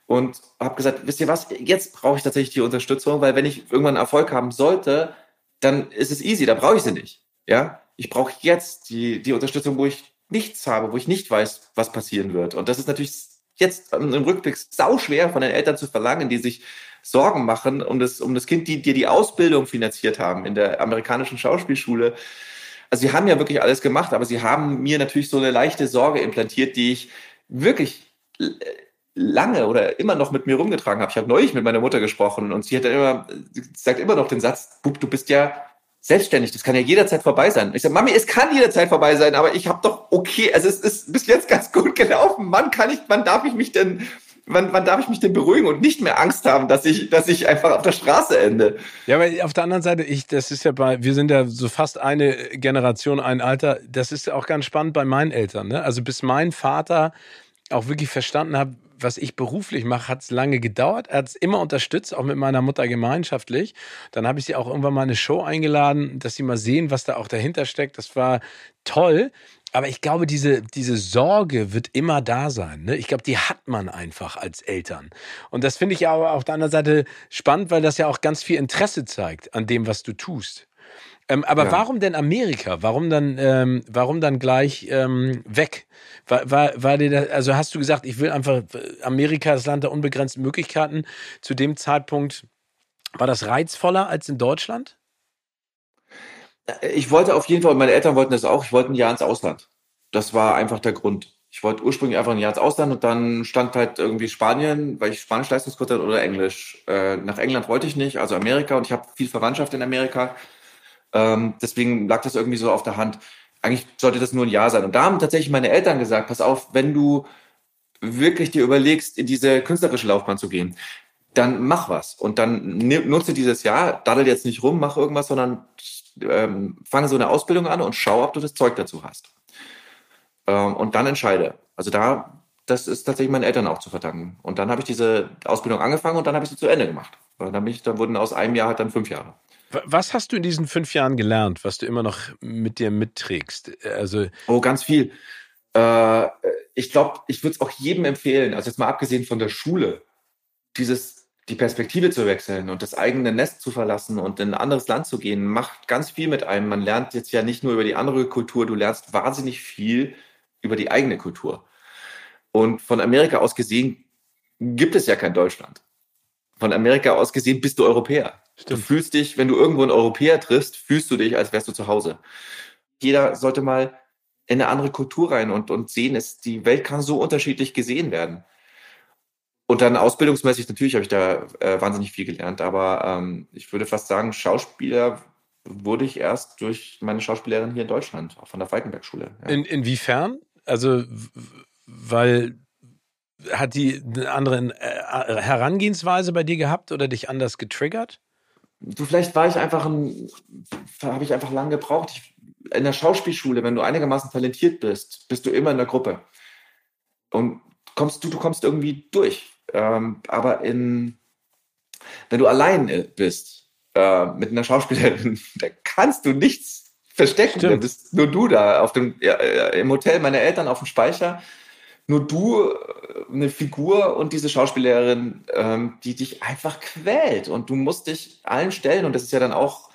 und habe gesagt, wisst ihr was, jetzt brauche ich tatsächlich die Unterstützung, weil wenn ich irgendwann Erfolg haben sollte, dann ist es easy, da brauche ich sie nicht. Ja, ich brauche jetzt die, die Unterstützung, wo ich nichts habe, wo ich nicht weiß, was passieren wird. Und das ist natürlich jetzt im Rückblick sau schwer von den Eltern zu verlangen, die sich Sorgen machen um das, um das Kind, die dir die Ausbildung finanziert haben in der amerikanischen Schauspielschule. Also sie haben ja wirklich alles gemacht, aber sie haben mir natürlich so eine leichte Sorge implantiert, die ich wirklich lange oder immer noch mit mir rumgetragen habe. Ich habe neulich mit meiner Mutter gesprochen und sie hat dann immer, sagt immer noch den Satz, Bub, du bist ja selbstständig, das kann ja jederzeit vorbei sein. Ich sage, Mami, es kann jederzeit vorbei sein, aber ich habe doch okay, also es ist bis jetzt ganz gut gelaufen. Wann kann ich, wann darf ich mich denn, wann, wann darf ich mich denn beruhigen und nicht mehr Angst haben, dass ich, dass ich einfach auf der Straße ende? Ja, aber auf der anderen Seite, ich, das ist ja bei, wir sind ja so fast eine Generation, ein Alter. Das ist ja auch ganz spannend bei meinen Eltern. Ne? Also bis mein Vater auch wirklich verstanden hat, was ich beruflich mache, hat es lange gedauert. Er hat es immer unterstützt, auch mit meiner Mutter gemeinschaftlich. Dann habe ich sie auch irgendwann mal eine Show eingeladen, dass sie mal sehen, was da auch dahinter steckt. Das war toll. Aber ich glaube, diese, diese Sorge wird immer da sein. Ne? Ich glaube, die hat man einfach als Eltern. Und das finde ich aber auf der anderen Seite spannend, weil das ja auch ganz viel Interesse zeigt an dem, was du tust. Ähm, aber ja. warum denn Amerika? Warum dann, ähm, warum dann gleich ähm, weg? War, war, war dir das, also hast du gesagt, ich will einfach Amerika, das Land der unbegrenzten Möglichkeiten. Zu dem Zeitpunkt war das reizvoller als in Deutschland? Ich wollte auf jeden Fall, meine Eltern wollten das auch, ich wollte ein Jahr ins Ausland. Das war einfach der Grund. Ich wollte ursprünglich einfach ein Jahr ins Ausland und dann stand halt irgendwie Spanien, weil ich Spanisch Leistungskurs hatte oder Englisch. Äh, nach England wollte ich nicht, also Amerika und ich habe viel Verwandtschaft in Amerika. Ähm, deswegen lag das irgendwie so auf der Hand. Eigentlich sollte das nur ein Jahr sein. Und da haben tatsächlich meine Eltern gesagt, pass auf, wenn du wirklich dir überlegst, in diese künstlerische Laufbahn zu gehen, dann mach was. Und dann nutze dieses Jahr, daddel jetzt nicht rum, mach irgendwas, sondern ähm, fange so eine Ausbildung an und schau, ob du das Zeug dazu hast. Ähm, und dann entscheide. Also da, das ist tatsächlich meinen Eltern auch zu verdanken. Und dann habe ich diese Ausbildung angefangen und dann habe ich sie zu Ende gemacht. Und dann, bin ich, dann wurden aus einem Jahr halt dann fünf Jahre. Was hast du in diesen fünf Jahren gelernt, was du immer noch mit dir mitträgst? Also oh, ganz viel. Äh, ich glaube, ich würde es auch jedem empfehlen, also jetzt mal abgesehen von der Schule, dieses die Perspektive zu wechseln und das eigene Nest zu verlassen und in ein anderes Land zu gehen, macht ganz viel mit einem. Man lernt jetzt ja nicht nur über die andere Kultur, du lernst wahnsinnig viel über die eigene Kultur. Und von Amerika aus gesehen gibt es ja kein Deutschland. Von Amerika aus gesehen bist du Europäer. Stimmt. Du fühlst dich, wenn du irgendwo einen Europäer triffst, fühlst du dich, als wärst du zu Hause. Jeder sollte mal in eine andere Kultur rein und, und sehen, ist, die Welt kann so unterschiedlich gesehen werden. Und dann ausbildungsmäßig, natürlich habe ich da äh, wahnsinnig viel gelernt, aber ähm, ich würde fast sagen, Schauspieler wurde ich erst durch meine Schauspielerin hier in Deutschland, auch von der Falkenberg-Schule. Ja. In, inwiefern? Also, weil hat die eine andere äh, Herangehensweise bei dir gehabt oder dich anders getriggert? Du, vielleicht war ich einfach ein, habe ich einfach lange gebraucht. Ich, in der Schauspielschule, wenn du einigermaßen talentiert bist, bist du immer in der Gruppe. Und kommst du, du kommst irgendwie durch. Ähm, aber in, wenn du allein äh, bist äh, mit einer Schauspielerin, da kannst du nichts verstecken. Da bist nur du da auf dem, ja, im Hotel meiner Eltern auf dem Speicher. Nur du, äh, eine Figur und diese Schauspielerin, ähm, die dich einfach quält. Und du musst dich allen stellen. Und das ist ja dann auch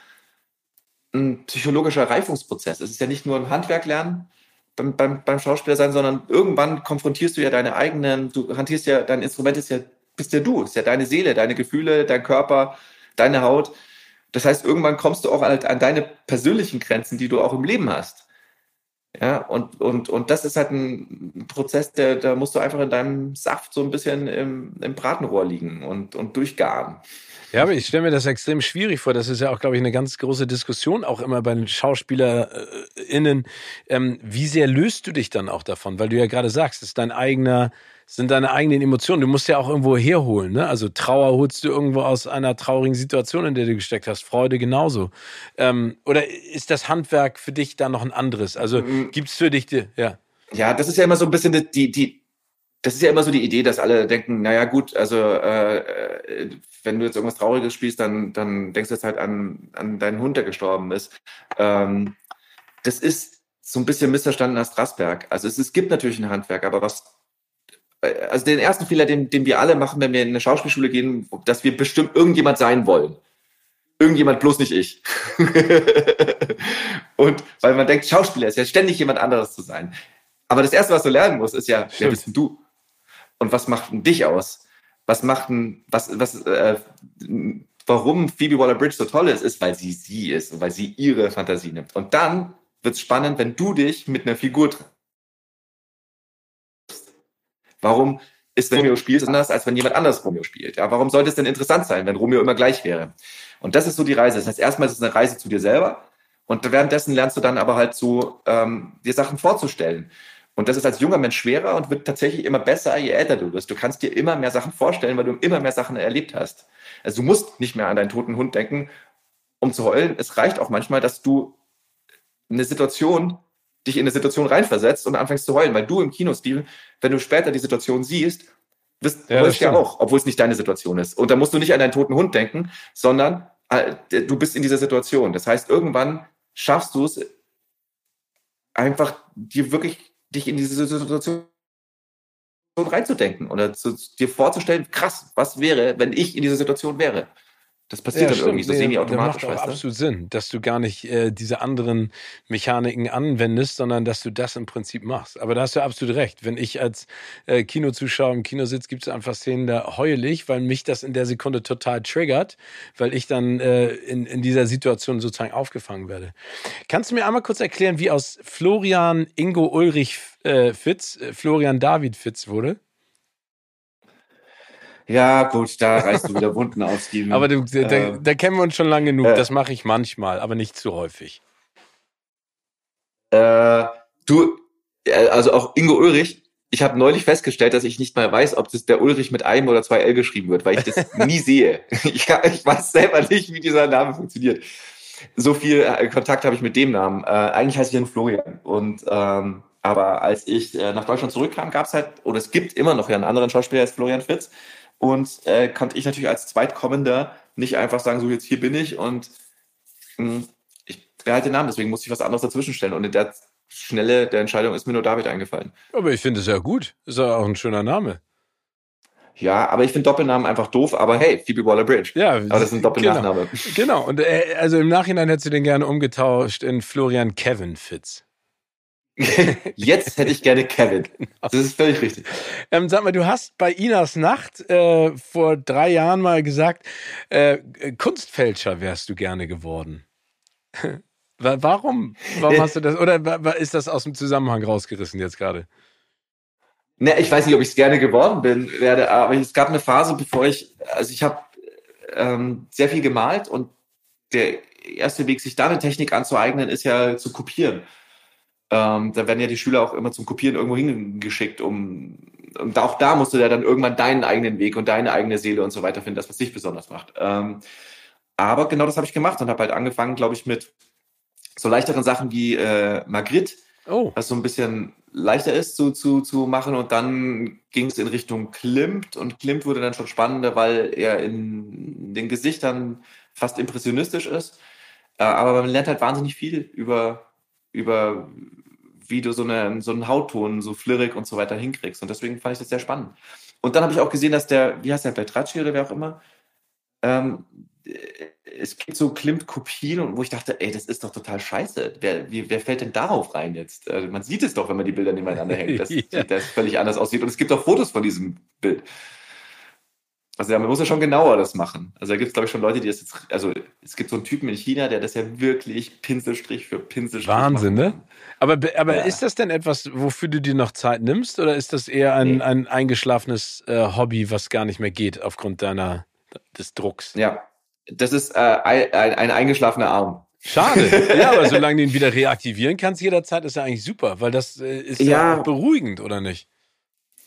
ein psychologischer Reifungsprozess. Es ist ja nicht nur ein Handwerk lernen, beim, beim, beim Schauspieler sein, sondern irgendwann konfrontierst du ja deine eigenen, du hantierst ja, dein Instrument ist ja, bist ja du, ist ja deine Seele, deine Gefühle, dein Körper, deine Haut. Das heißt, irgendwann kommst du auch an, an deine persönlichen Grenzen, die du auch im Leben hast. Ja, und, und, und das ist halt ein Prozess, der, da musst du einfach in deinem Saft so ein bisschen im, im Bratenrohr liegen und, und durchgaren. Ja, aber ich stelle mir das extrem schwierig vor. Das ist ja auch, glaube ich, eine ganz große Diskussion, auch immer bei den SchauspielerInnen. Ähm, wie sehr löst du dich dann auch davon? Weil du ja gerade sagst, es ist dein eigener, sind deine eigenen Emotionen. Du musst ja auch irgendwo herholen. Ne? Also Trauer holst du irgendwo aus einer traurigen Situation, in der du gesteckt hast. Freude genauso. Ähm, oder ist das Handwerk für dich da noch ein anderes? Also mhm. gibt's für dich, die, ja. Ja, das ist ja immer so ein bisschen die, die, das ist ja immer so die Idee, dass alle denken, naja gut, also äh, äh, wenn du jetzt irgendwas Trauriges spielst, dann, dann denkst du jetzt halt an, an deinen Hund, der gestorben ist. Ähm, das ist so ein bisschen missverstanden als Strasberg. Also es, es gibt natürlich ein Handwerk, aber was also den ersten Fehler, den, den wir alle machen, wenn wir in eine Schauspielschule gehen, dass wir bestimmt irgendjemand sein wollen. Irgendjemand, bloß nicht ich. und weil man denkt, Schauspieler ist ja ständig jemand anderes zu sein. Aber das Erste, was du lernen musst, ist ja, Stimmt. wer bist denn du? Und was macht denn dich aus? Was macht denn, was, was, äh, warum Phoebe Waller-Bridge so toll ist, ist, weil sie sie ist und weil sie ihre Fantasie nimmt. Und dann wird es spannend, wenn du dich mit einer Figur triffst. Warum ist, wenn Romeo spielt, anders, als wenn jemand anders Romeo spielt? Ja, warum sollte es denn interessant sein, wenn Romeo immer gleich wäre? Und das ist so die Reise. Das heißt, erstmal ist es eine Reise zu dir selber. Und währenddessen lernst du dann aber halt so, ähm, dir Sachen vorzustellen. Und das ist als junger Mensch schwerer und wird tatsächlich immer besser, je älter du wirst. Du kannst dir immer mehr Sachen vorstellen, weil du immer mehr Sachen erlebt hast. Also du musst nicht mehr an deinen toten Hund denken, um zu heulen. Es reicht auch manchmal, dass du eine Situation, dich in eine Situation reinversetzt und anfängst zu heulen, weil du im Kinostil, wenn du später die Situation siehst, wirst ja, heulst ja auch, obwohl es nicht deine Situation ist. Und da musst du nicht an deinen toten Hund denken, sondern äh, du bist in dieser Situation. Das heißt, irgendwann schaffst du es, einfach dir wirklich dich in diese Situation reinzudenken oder zu, dir vorzustellen, krass, was wäre, wenn ich in dieser Situation wäre? Das passiert ja, dann irgendwie so semi-automatisch. Das macht auch absolut Sinn, dass du gar nicht äh, diese anderen Mechaniken anwendest, sondern dass du das im Prinzip machst. Aber da hast du absolut recht. Wenn ich als äh, Kinozuschauer im Kino sitze, gibt es einfach Szenen, da heule ich, weil mich das in der Sekunde total triggert, weil ich dann äh, in, in dieser Situation sozusagen aufgefangen werde. Kannst du mir einmal kurz erklären, wie aus Florian Ingo Ulrich äh, Fitz äh, Florian David Fitz wurde? Ja, gut, da reißt du wieder Wunden aus. Die, aber du, da, äh, da, kennen wir uns schon lange genug. Äh, das mache ich manchmal, aber nicht zu häufig. Äh, du, also auch Ingo Ulrich, ich habe neulich festgestellt, dass ich nicht mal weiß, ob das der Ulrich mit einem oder zwei L geschrieben wird, weil ich das nie sehe. Ich, ich weiß selber nicht, wie dieser Name funktioniert. So viel äh, Kontakt habe ich mit dem Namen. Äh, eigentlich heiße ich ja Florian. Und ähm, aber als ich äh, nach Deutschland zurückkam, gab es halt, oder es gibt immer noch ja einen anderen Schauspieler als Florian Fritz. Und äh, konnte ich natürlich als Zweitkommender nicht einfach sagen, so jetzt hier bin ich und mh, hm, ich behalte den Namen, deswegen musste ich was anderes dazwischen stellen. Und in der Schnelle der Entscheidung ist mir nur David eingefallen. Aber ich finde es ja gut. Ist ja auch ein schöner Name. Ja, aber ich finde Doppelnamen einfach doof, aber hey, Phoebe Waller-Bridge. Ja, aber das ist ein Doppelnachname. Genau, genau. und äh, also im Nachhinein hättest du den gerne umgetauscht in Florian Kevin Fitz. Jetzt hätte ich gerne Kevin. Das ist völlig richtig. Ähm, sag mal, du hast bei Inas Nacht äh, vor drei Jahren mal gesagt, äh, Kunstfälscher wärst du gerne geworden. Warum? Warum hast du das? Oder ist das aus dem Zusammenhang rausgerissen jetzt gerade? Ne, ich weiß nicht, ob ich es gerne geworden bin werde, aber es gab eine Phase, bevor ich, also ich habe ähm, sehr viel gemalt und der erste Weg, sich da eine Technik anzueignen, ist ja zu kopieren. Ähm, da werden ja die Schüler auch immer zum Kopieren irgendwo hingeschickt, um und auch da musst du ja dann irgendwann deinen eigenen Weg und deine eigene Seele und so weiter finden, das was dich besonders macht. Ähm, aber genau das habe ich gemacht und habe halt angefangen, glaube ich, mit so leichteren Sachen wie äh, Magritte, oh. was so ein bisschen leichter ist zu, zu, zu machen. Und dann ging es in Richtung Klimt und Klimt wurde dann schon spannender, weil er in den Gesichtern fast impressionistisch ist. Äh, aber man lernt halt wahnsinnig viel über, über wie du so, eine, so einen Hautton, so flirrig und so weiter hinkriegst. Und deswegen fand ich das sehr spannend. Und dann habe ich auch gesehen, dass der, wie heißt der, Beltracci oder wer auch immer, ähm, es gibt so Klimt-Kopien, wo ich dachte, ey, das ist doch total scheiße. Wer, wie, wer fällt denn darauf rein jetzt? Also man sieht es doch, wenn man die Bilder nebeneinander hängt, dass ja. das völlig anders aussieht. Und es gibt auch Fotos von diesem Bild. Also ja, man muss ja schon genauer das machen. Also da gibt es, glaube ich, schon Leute, die das jetzt, also es gibt so einen Typen in China, der das ja wirklich Pinselstrich für Pinselstrich Wahnsinn, ne? Aber, aber ja. ist das denn etwas, wofür du dir noch Zeit nimmst? Oder ist das eher ein, nee. ein eingeschlafenes äh, Hobby, was gar nicht mehr geht aufgrund deiner, des Drucks? Ja, das ist äh, ein, ein eingeschlafener Arm. Schade. Ja, aber solange du ihn wieder reaktivieren kannst jederzeit, ist ja eigentlich super, weil das äh, ist ja, ja beruhigend, oder nicht?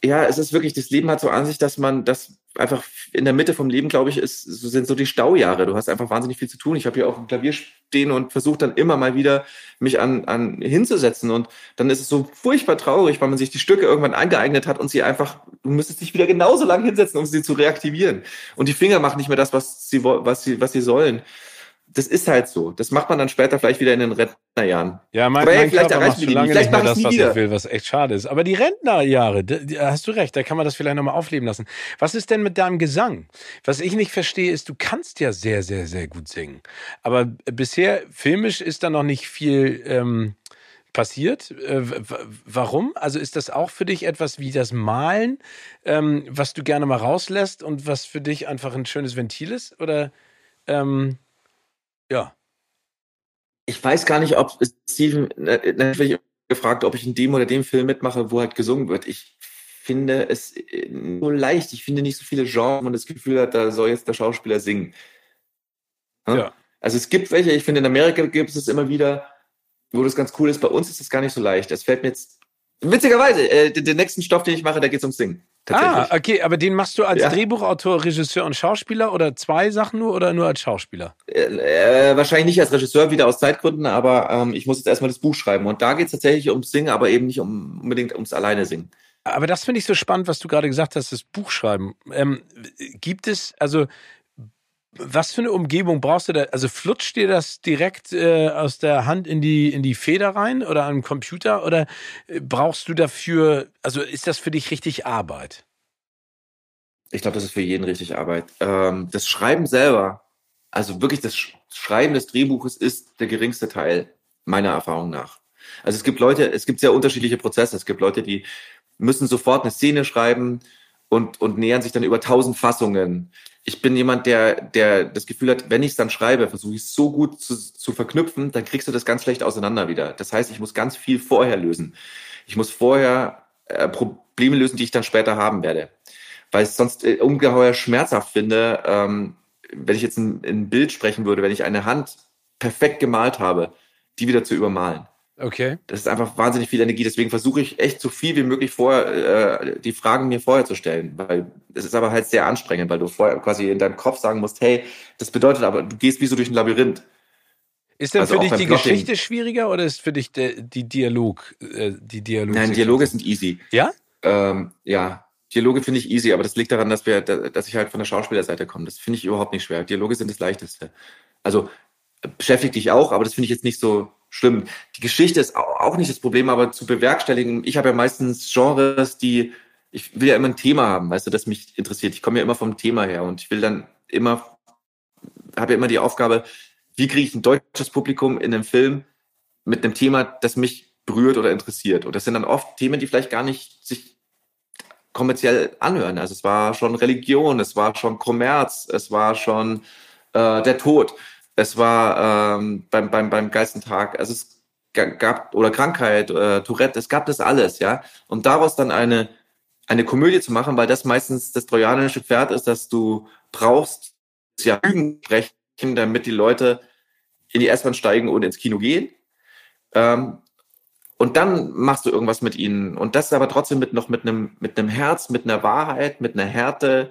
Ja, es ist wirklich, das Leben hat so an sich, dass man das einfach in der Mitte vom Leben, glaube ich, ist, sind so die Staujahre. Du hast einfach wahnsinnig viel zu tun. Ich habe hier auch ein Klavier stehen und versuche dann immer mal wieder mich an, an hinzusetzen. Und dann ist es so furchtbar traurig, weil man sich die Stücke irgendwann angeeignet hat und sie einfach, du müsstest dich wieder genauso lang hinsetzen, um sie zu reaktivieren. Und die Finger machen nicht mehr das, was sie, was sie, was sie sollen das ist halt so. Das macht man dann später vielleicht wieder in den Rentnerjahren. Ja, mein, mein vielleicht Körper erreichen wir die nicht. Ich das, was ich will, was echt schade ist. Aber die Rentnerjahre, da hast du recht, da kann man das vielleicht nochmal aufleben lassen. Was ist denn mit deinem Gesang? Was ich nicht verstehe, ist, du kannst ja sehr, sehr, sehr gut singen. Aber bisher, filmisch ist da noch nicht viel ähm, passiert. Äh, warum? Also ist das auch für dich etwas wie das Malen, ähm, was du gerne mal rauslässt und was für dich einfach ein schönes Ventil ist? Oder ähm, ja. Ich weiß gar nicht, ob Steven, natürlich gefragt, ob ich in dem oder dem Film mitmache, wo halt gesungen wird. Ich finde es äh, so leicht. Ich finde nicht so viele Genres, wo man das Gefühl hat, da soll jetzt der Schauspieler singen. Hm? Ja. Also es gibt welche, ich finde in Amerika gibt es es immer wieder, wo das ganz cool ist. Bei uns ist es gar nicht so leicht. Es fällt mir jetzt, witzigerweise, äh, den, den nächsten Stoff, den ich mache, da geht es ums Singen. Ah, okay, aber den machst du als ja. Drehbuchautor, Regisseur und Schauspieler oder zwei Sachen nur oder nur als Schauspieler? Äh, äh, wahrscheinlich nicht als Regisseur, wieder aus Zeitgründen, aber ähm, ich muss jetzt erstmal das Buch schreiben. Und da geht es tatsächlich ums Singen, aber eben nicht um, unbedingt ums Alleine singen. Aber das finde ich so spannend, was du gerade gesagt hast, das Buch schreiben. Ähm, gibt es, also was für eine Umgebung brauchst du da? Also flutscht dir das direkt äh, aus der Hand in die, in die Feder rein oder am Computer? Oder äh, brauchst du dafür, also ist das für dich richtig Arbeit? Ich glaube, das ist für jeden richtig Arbeit. Ähm, das Schreiben selber, also wirklich das Schreiben des Drehbuches ist der geringste Teil meiner Erfahrung nach. Also es gibt Leute, es gibt sehr unterschiedliche Prozesse. Es gibt Leute, die müssen sofort eine Szene schreiben und, und nähern sich dann über tausend Fassungen ich bin jemand, der, der das Gefühl hat, wenn ich es dann schreibe, versuche ich es so gut zu, zu verknüpfen, dann kriegst du das ganz schlecht auseinander wieder. Das heißt, ich muss ganz viel vorher lösen. Ich muss vorher äh, Probleme lösen, die ich dann später haben werde. Weil ich es sonst äh, ungeheuer schmerzhaft finde, ähm, wenn ich jetzt ein, ein Bild sprechen würde, wenn ich eine Hand perfekt gemalt habe, die wieder zu übermalen. Okay. Das ist einfach wahnsinnig viel Energie. Deswegen versuche ich echt so viel wie möglich vorher, äh, die Fragen mir vorher zu stellen. Weil es ist aber halt sehr anstrengend, weil du vorher quasi in deinem Kopf sagen musst, hey, das bedeutet aber, du gehst wie so durch ein Labyrinth. Ist denn also für dich die Plotting. Geschichte schwieriger oder ist für dich der, die Dialog, äh, die Dialog? Nein, Dialoge sind easy. Ja? Ähm, ja. Dialoge finde ich easy, aber das liegt daran, dass wir, dass ich halt von der Schauspielerseite komme. Das finde ich überhaupt nicht schwer. Dialoge sind das leichteste. Also beschäftigt dich auch, aber das finde ich jetzt nicht so schlimm. Die Geschichte ist auch nicht das Problem, aber zu bewerkstelligen, ich habe ja meistens Genres, die, ich will ja immer ein Thema haben, weißt du, das mich interessiert. Ich komme ja immer vom Thema her und ich will dann immer, habe ja immer die Aufgabe, wie kriege ich ein deutsches Publikum in einem Film mit einem Thema, das mich berührt oder interessiert. Und das sind dann oft Themen, die vielleicht gar nicht sich kommerziell anhören. Also es war schon Religion, es war schon Kommerz, es war schon äh, der Tod, es war ähm, beim, beim, beim Geistentag, also es gab, oder Krankheit, äh, Tourette, es gab das alles, ja. Und daraus dann eine, eine Komödie zu machen, weil das meistens das trojanische Pferd ist, dass du brauchst, ja, sprechen, damit die Leute in die S-Bahn steigen und ins Kino gehen. Ähm, und dann machst du irgendwas mit ihnen. Und das aber trotzdem mit noch mit einem, mit einem Herz, mit einer Wahrheit, mit einer Härte.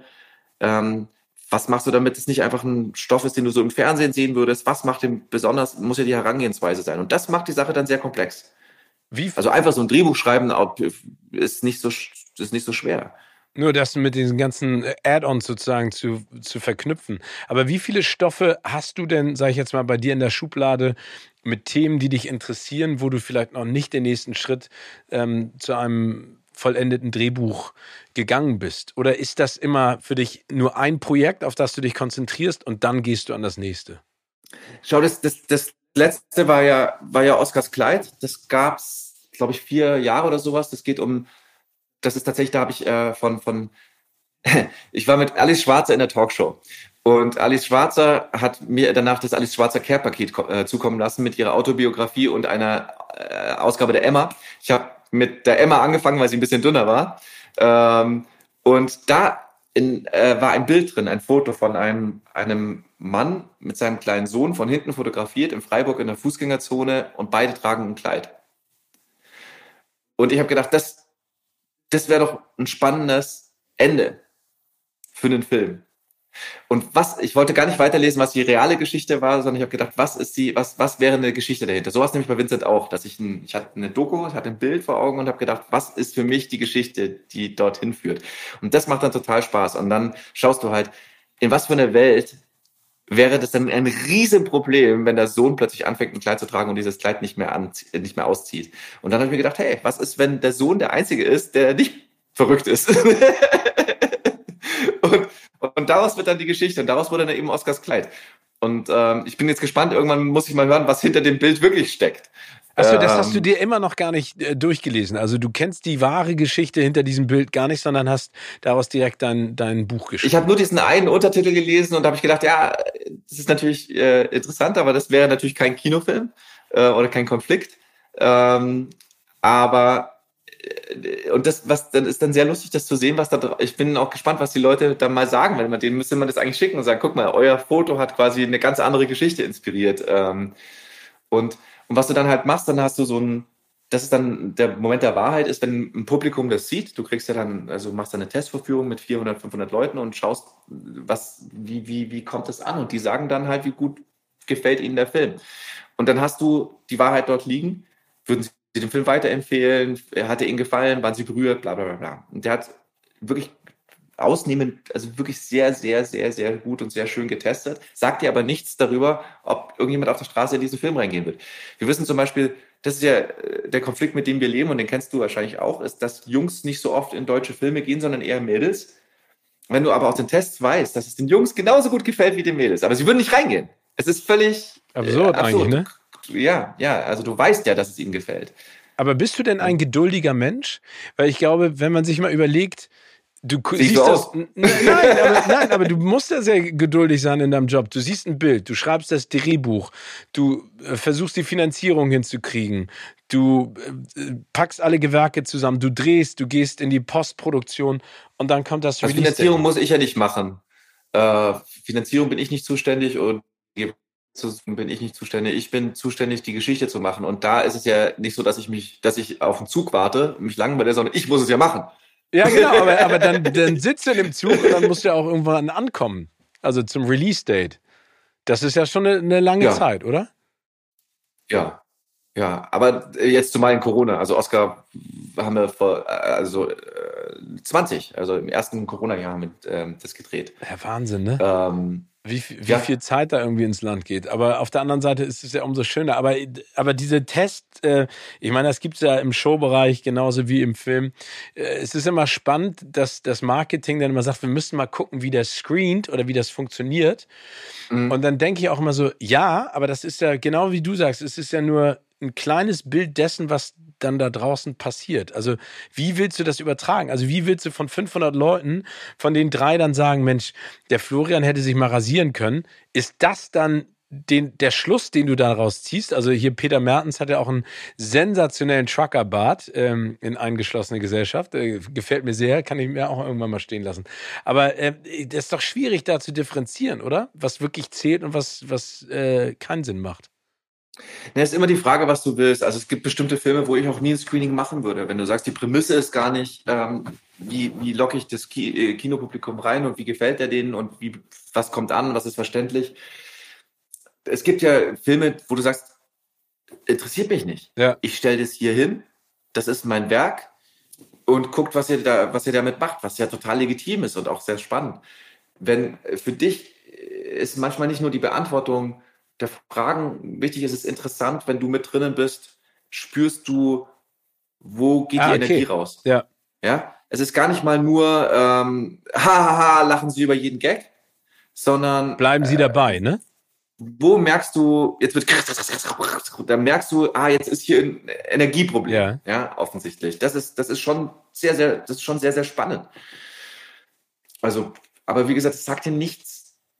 Ähm, was machst du, damit es nicht einfach ein Stoff ist, den du so im Fernsehen sehen würdest? Was macht den besonders, muss ja die Herangehensweise sein. Und das macht die Sache dann sehr komplex. Wie? Also einfach so ein Drehbuch schreiben ist nicht so, ist nicht so schwer. Nur das mit diesen ganzen Add-ons sozusagen zu, zu verknüpfen. Aber wie viele Stoffe hast du denn, sag ich jetzt mal, bei dir in der Schublade mit Themen, die dich interessieren, wo du vielleicht noch nicht den nächsten Schritt ähm, zu einem vollendeten Drehbuch gegangen bist? Oder ist das immer für dich nur ein Projekt, auf das du dich konzentrierst und dann gehst du an das nächste? Schau, das, das, das letzte war ja, war ja Oscars Kleid. Das gab es, glaube ich, vier Jahre oder sowas. Das geht um, das ist tatsächlich, da habe ich äh, von, von ich war mit Alice Schwarzer in der Talkshow. Und Alice Schwarzer hat mir danach das Alice Schwarzer Care-Paket äh, zukommen lassen mit ihrer Autobiografie und einer äh, Ausgabe der Emma. Ich habe mit der Emma angefangen, weil sie ein bisschen dünner war. Ähm, und da in, äh, war ein Bild drin, ein Foto von einem, einem Mann mit seinem kleinen Sohn von hinten fotografiert in Freiburg in der Fußgängerzone und beide tragen ein Kleid. Und ich habe gedacht, das, das wäre doch ein spannendes Ende für einen Film. Und was, ich wollte gar nicht weiterlesen, was die reale Geschichte war, sondern ich habe gedacht, was ist die, was, was wäre eine Geschichte dahinter? So war es nämlich bei Vincent auch, dass ich ein, ich hatte eine Doku, ich hatte ein Bild vor Augen und habe gedacht, was ist für mich die Geschichte, die dorthin führt? Und das macht dann total Spaß. Und dann schaust du halt, in was für einer Welt wäre das dann ein Riesenproblem, wenn der Sohn plötzlich anfängt, ein Kleid zu tragen und dieses Kleid nicht mehr, an, nicht mehr auszieht. Und dann habe ich mir gedacht, hey, was ist, wenn der Sohn der Einzige ist, der nicht verrückt ist? und und daraus wird dann die Geschichte und daraus wurde dann eben Oscars Kleid. Und ähm, ich bin jetzt gespannt, irgendwann muss ich mal hören, was hinter dem Bild wirklich steckt. Achso, das hast du ähm, dir immer noch gar nicht äh, durchgelesen. Also du kennst die wahre Geschichte hinter diesem Bild gar nicht, sondern hast daraus direkt dein, dein Buch geschrieben. Ich habe nur diesen einen Untertitel gelesen und habe ich gedacht, ja, das ist natürlich äh, interessant, aber das wäre natürlich kein Kinofilm äh, oder kein Konflikt. Ähm, aber und das, was dann ist dann sehr lustig, das zu sehen, was da Ich bin auch gespannt, was die Leute dann mal sagen, weil man denen müsste man das eigentlich schicken und sagen, guck mal, euer Foto hat quasi eine ganz andere Geschichte inspiriert. Ähm, und, und was du dann halt machst, dann hast du so ein, das ist dann der Moment der Wahrheit, ist, wenn ein Publikum das sieht, du kriegst ja dann, also machst dann eine Testvorführung mit 400, 500 Leuten und schaust, was, wie, wie, wie kommt das an? Und die sagen dann halt, wie gut gefällt ihnen der Film. Und dann hast du die Wahrheit dort liegen, würden sie sie den Film weiterempfehlen, hat er ihnen gefallen, waren sie berührt, bla bla bla bla. Und der hat wirklich ausnehmend, also wirklich sehr, sehr, sehr, sehr gut und sehr schön getestet, sagt dir aber nichts darüber, ob irgendjemand auf der Straße in diesen Film reingehen wird. Wir wissen zum Beispiel, das ist ja äh, der Konflikt, mit dem wir leben, und den kennst du wahrscheinlich auch, ist, dass Jungs nicht so oft in deutsche Filme gehen, sondern eher Mädels. Wenn du aber aus den Tests weißt, dass es den Jungs genauso gut gefällt wie den Mädels, aber sie würden nicht reingehen. Es ist völlig absurd, äh, absurd. eigentlich, ne? Ja, ja, also du weißt ja, dass es ihm gefällt. Aber bist du denn ein geduldiger Mensch? Weil ich glaube, wenn man sich mal überlegt, Du siehst, siehst das. Nein aber, nein, aber du musst ja sehr geduldig sein in deinem Job. Du siehst ein Bild, du schreibst das Drehbuch, du äh, versuchst die Finanzierung hinzukriegen, du äh, packst alle Gewerke zusammen, du drehst, du gehst in die Postproduktion und dann kommt das also Finanzierung muss ich ja nicht machen. Äh, Finanzierung bin ich nicht zuständig und bin ich nicht zuständig. Ich bin zuständig, die Geschichte zu machen. Und da ist es ja nicht so, dass ich mich, dass ich auf den Zug warte, mich langweile, sondern ich muss es ja machen. Ja, genau, aber, aber dann, dann sitzt du im Zug und dann musst du ja auch irgendwann ankommen. Also zum Release-Date. Das ist ja schon eine, eine lange ja. Zeit, oder? Ja, ja, aber jetzt zu meinen Corona. Also Oscar haben wir vor, also 20, also im ersten Corona-Jahr mit ähm, das gedreht. Ja, Wahnsinn, ne? Ähm, wie, wie ja. viel Zeit da irgendwie ins Land geht. Aber auf der anderen Seite ist es ja umso schöner. Aber, aber diese Test, äh, ich meine, das gibt es ja im Showbereich genauso wie im Film. Äh, es ist immer spannend, dass das Marketing dann immer sagt, wir müssen mal gucken, wie das screent oder wie das funktioniert. Mhm. Und dann denke ich auch immer so, ja, aber das ist ja genau wie du sagst, es ist ja nur ein kleines Bild dessen, was dann da draußen passiert. Also wie willst du das übertragen? Also wie willst du von 500 Leuten, von denen drei dann sagen, Mensch, der Florian hätte sich mal rasieren können, ist das dann den, der Schluss, den du daraus ziehst, also hier Peter Mertens hat ja auch einen sensationellen Truckerbart ähm, in eingeschlossene Gesellschaft. Äh, gefällt mir sehr, kann ich mir auch irgendwann mal stehen lassen. Aber äh, das ist doch schwierig, da zu differenzieren, oder? Was wirklich zählt und was, was äh, keinen Sinn macht. Ja, ist immer die Frage, was du willst. Also es gibt bestimmte Filme, wo ich auch nie ein Screening machen würde. Wenn du sagst, die Prämisse ist gar nicht, ähm, wie, wie locke ich das Ki äh, Kinopublikum rein und wie gefällt er denen und wie, was kommt an, was ist verständlich es gibt ja Filme, wo du sagst, interessiert mich nicht. Ja. Ich stelle das hier hin, das ist mein Werk und guckt, was ihr da, was ihr damit macht, was ja total legitim ist und auch sehr spannend. Wenn für dich ist manchmal nicht nur die Beantwortung der Fragen wichtig, ist es interessant, wenn du mit drinnen bist, spürst du, wo geht ah, die okay. Energie raus. Ja. Ja. Es ist gar nicht mal nur, ähm, hahaha, lachen Sie über jeden Gag, sondern. Bleiben Sie äh, dabei, ne? wo merkst du, jetzt wird, da merkst du, ah, jetzt ist hier ein Energieproblem. Ja. ja, offensichtlich. Das ist, das ist schon sehr, sehr, das ist schon sehr, sehr spannend. Also, aber wie gesagt, es sagt dir nichts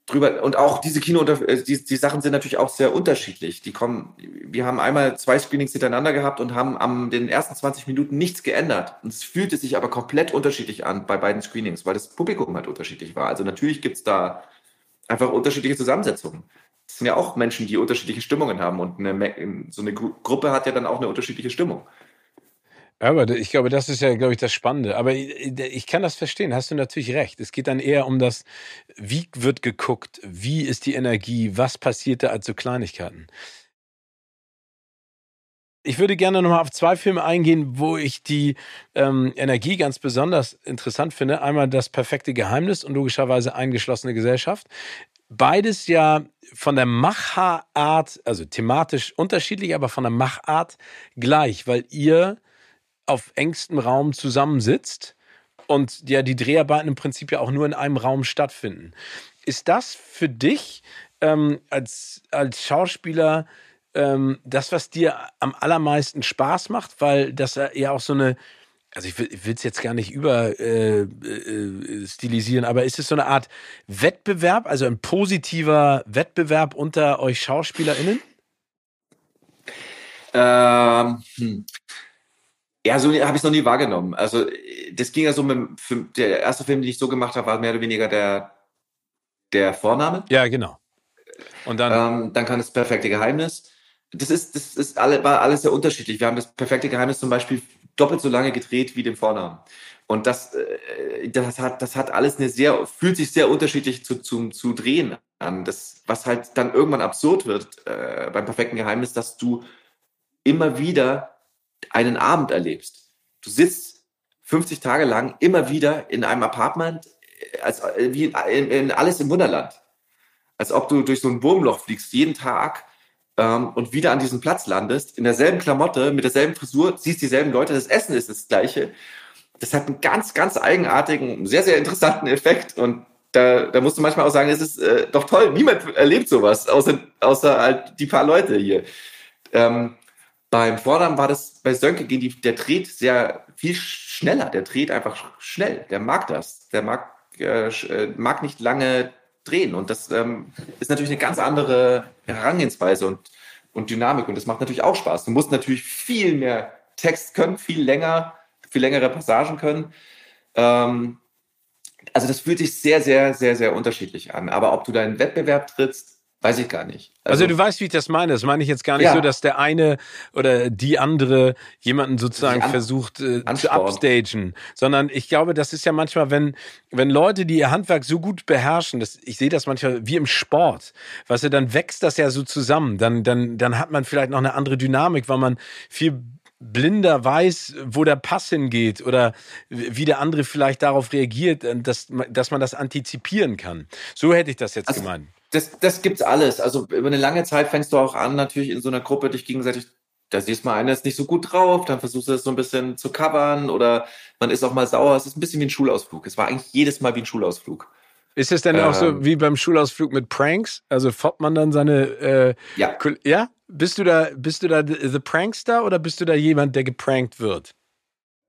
drüber. Und auch diese Kino, äh, die, die Sachen sind natürlich auch sehr unterschiedlich. Die kommen, wir haben einmal zwei Screenings hintereinander gehabt und haben am den ersten 20 Minuten nichts geändert. Und es fühlte sich aber komplett unterschiedlich an bei beiden Screenings, weil das Publikum halt unterschiedlich war. Also natürlich gibt's da einfach unterschiedliche Zusammensetzungen sind ja auch Menschen, die unterschiedliche Stimmungen haben und eine, so eine Gruppe hat ja dann auch eine unterschiedliche Stimmung. Aber ich glaube, das ist ja, glaube ich, das Spannende. Aber ich kann das verstehen, hast du natürlich recht. Es geht dann eher um das, wie wird geguckt, wie ist die Energie, was passiert da als so Kleinigkeiten. Ich würde gerne nochmal auf zwei Filme eingehen, wo ich die ähm, Energie ganz besonders interessant finde. Einmal das perfekte Geheimnis und logischerweise eingeschlossene Gesellschaft beides ja von der Machart, also thematisch unterschiedlich, aber von der Machart gleich, weil ihr auf engstem Raum zusammensitzt und ja die Dreharbeiten im Prinzip ja auch nur in einem Raum stattfinden. Ist das für dich ähm, als, als Schauspieler ähm, das, was dir am allermeisten Spaß macht, weil das ja auch so eine also ich will es jetzt gar nicht über äh, äh, aber ist es so eine Art Wettbewerb, also ein positiver Wettbewerb unter euch SchauspielerInnen? Ähm, hm. Ja, so habe ich es noch nie wahrgenommen. Also das ging ja so mit der erste Film, den ich so gemacht habe, war mehr oder weniger der der Vorname. Ja, genau. Und dann ähm, dann kann das perfekte Geheimnis. Das ist das ist alle war alles sehr unterschiedlich. Wir haben das perfekte Geheimnis zum Beispiel doppelt so lange gedreht wie den Vornamen. Und das, äh, das hat, das hat alles eine sehr, fühlt sich sehr unterschiedlich zu, zu, zu drehen an. Das, was halt dann irgendwann absurd wird äh, beim perfekten Geheimnis, dass du immer wieder einen Abend erlebst. Du sitzt 50 Tage lang immer wieder in einem Apartment, äh, als äh, wie in, in alles im Wunderland. Als ob du durch so ein Wurmloch fliegst, jeden Tag ähm, und wieder an diesem Platz landest, in derselben Klamotte, mit derselben Frisur, siehst dieselben Leute, das Essen ist das gleiche. Das hat einen ganz, ganz eigenartigen, sehr, sehr interessanten Effekt und da, da musst du manchmal auch sagen, es ist äh, doch toll, niemand erlebt sowas, außer, außer halt die paar Leute hier. Ähm, beim Vornamen war das bei Sönke gehen die, der dreht sehr viel schneller, der dreht einfach schnell, der mag das, der mag, äh, äh mag nicht lange drehen. Und das ähm, ist natürlich eine ganz andere Herangehensweise und, und Dynamik. Und das macht natürlich auch Spaß. Du musst natürlich viel mehr Text können, viel länger, viel längere Passagen können. Ähm, also das fühlt sich sehr, sehr, sehr, sehr unterschiedlich an. Aber ob du da in Wettbewerb trittst, Weiß ich gar nicht. Also, also, du weißt, wie ich das meine. Das meine ich jetzt gar nicht ja. so, dass der eine oder die andere jemanden sozusagen an, versucht äh, zu upstagen, sondern ich glaube, das ist ja manchmal, wenn wenn Leute, die ihr Handwerk so gut beherrschen, das, ich sehe das manchmal wie im Sport, weißt du, dann wächst das ja so zusammen. Dann dann dann hat man vielleicht noch eine andere Dynamik, weil man viel blinder weiß, wo der Pass hingeht oder wie der andere vielleicht darauf reagiert, dass, dass man das antizipieren kann. So hätte ich das jetzt also, gemeint das, das gibt's alles. Also über eine lange Zeit fängst du auch an, natürlich in so einer Gruppe dich gegenseitig, da siehst mal einer ist nicht so gut drauf, dann versuchst du das so ein bisschen zu covern oder man ist auch mal sauer. Es ist ein bisschen wie ein Schulausflug. Es war eigentlich jedes Mal wie ein Schulausflug. Ist es denn ähm, auch so ähm. wie beim Schulausflug mit Pranks? Also foppt man dann seine äh, ja. ja? Bist du da, bist du da the Prankster oder bist du da jemand, der geprankt wird?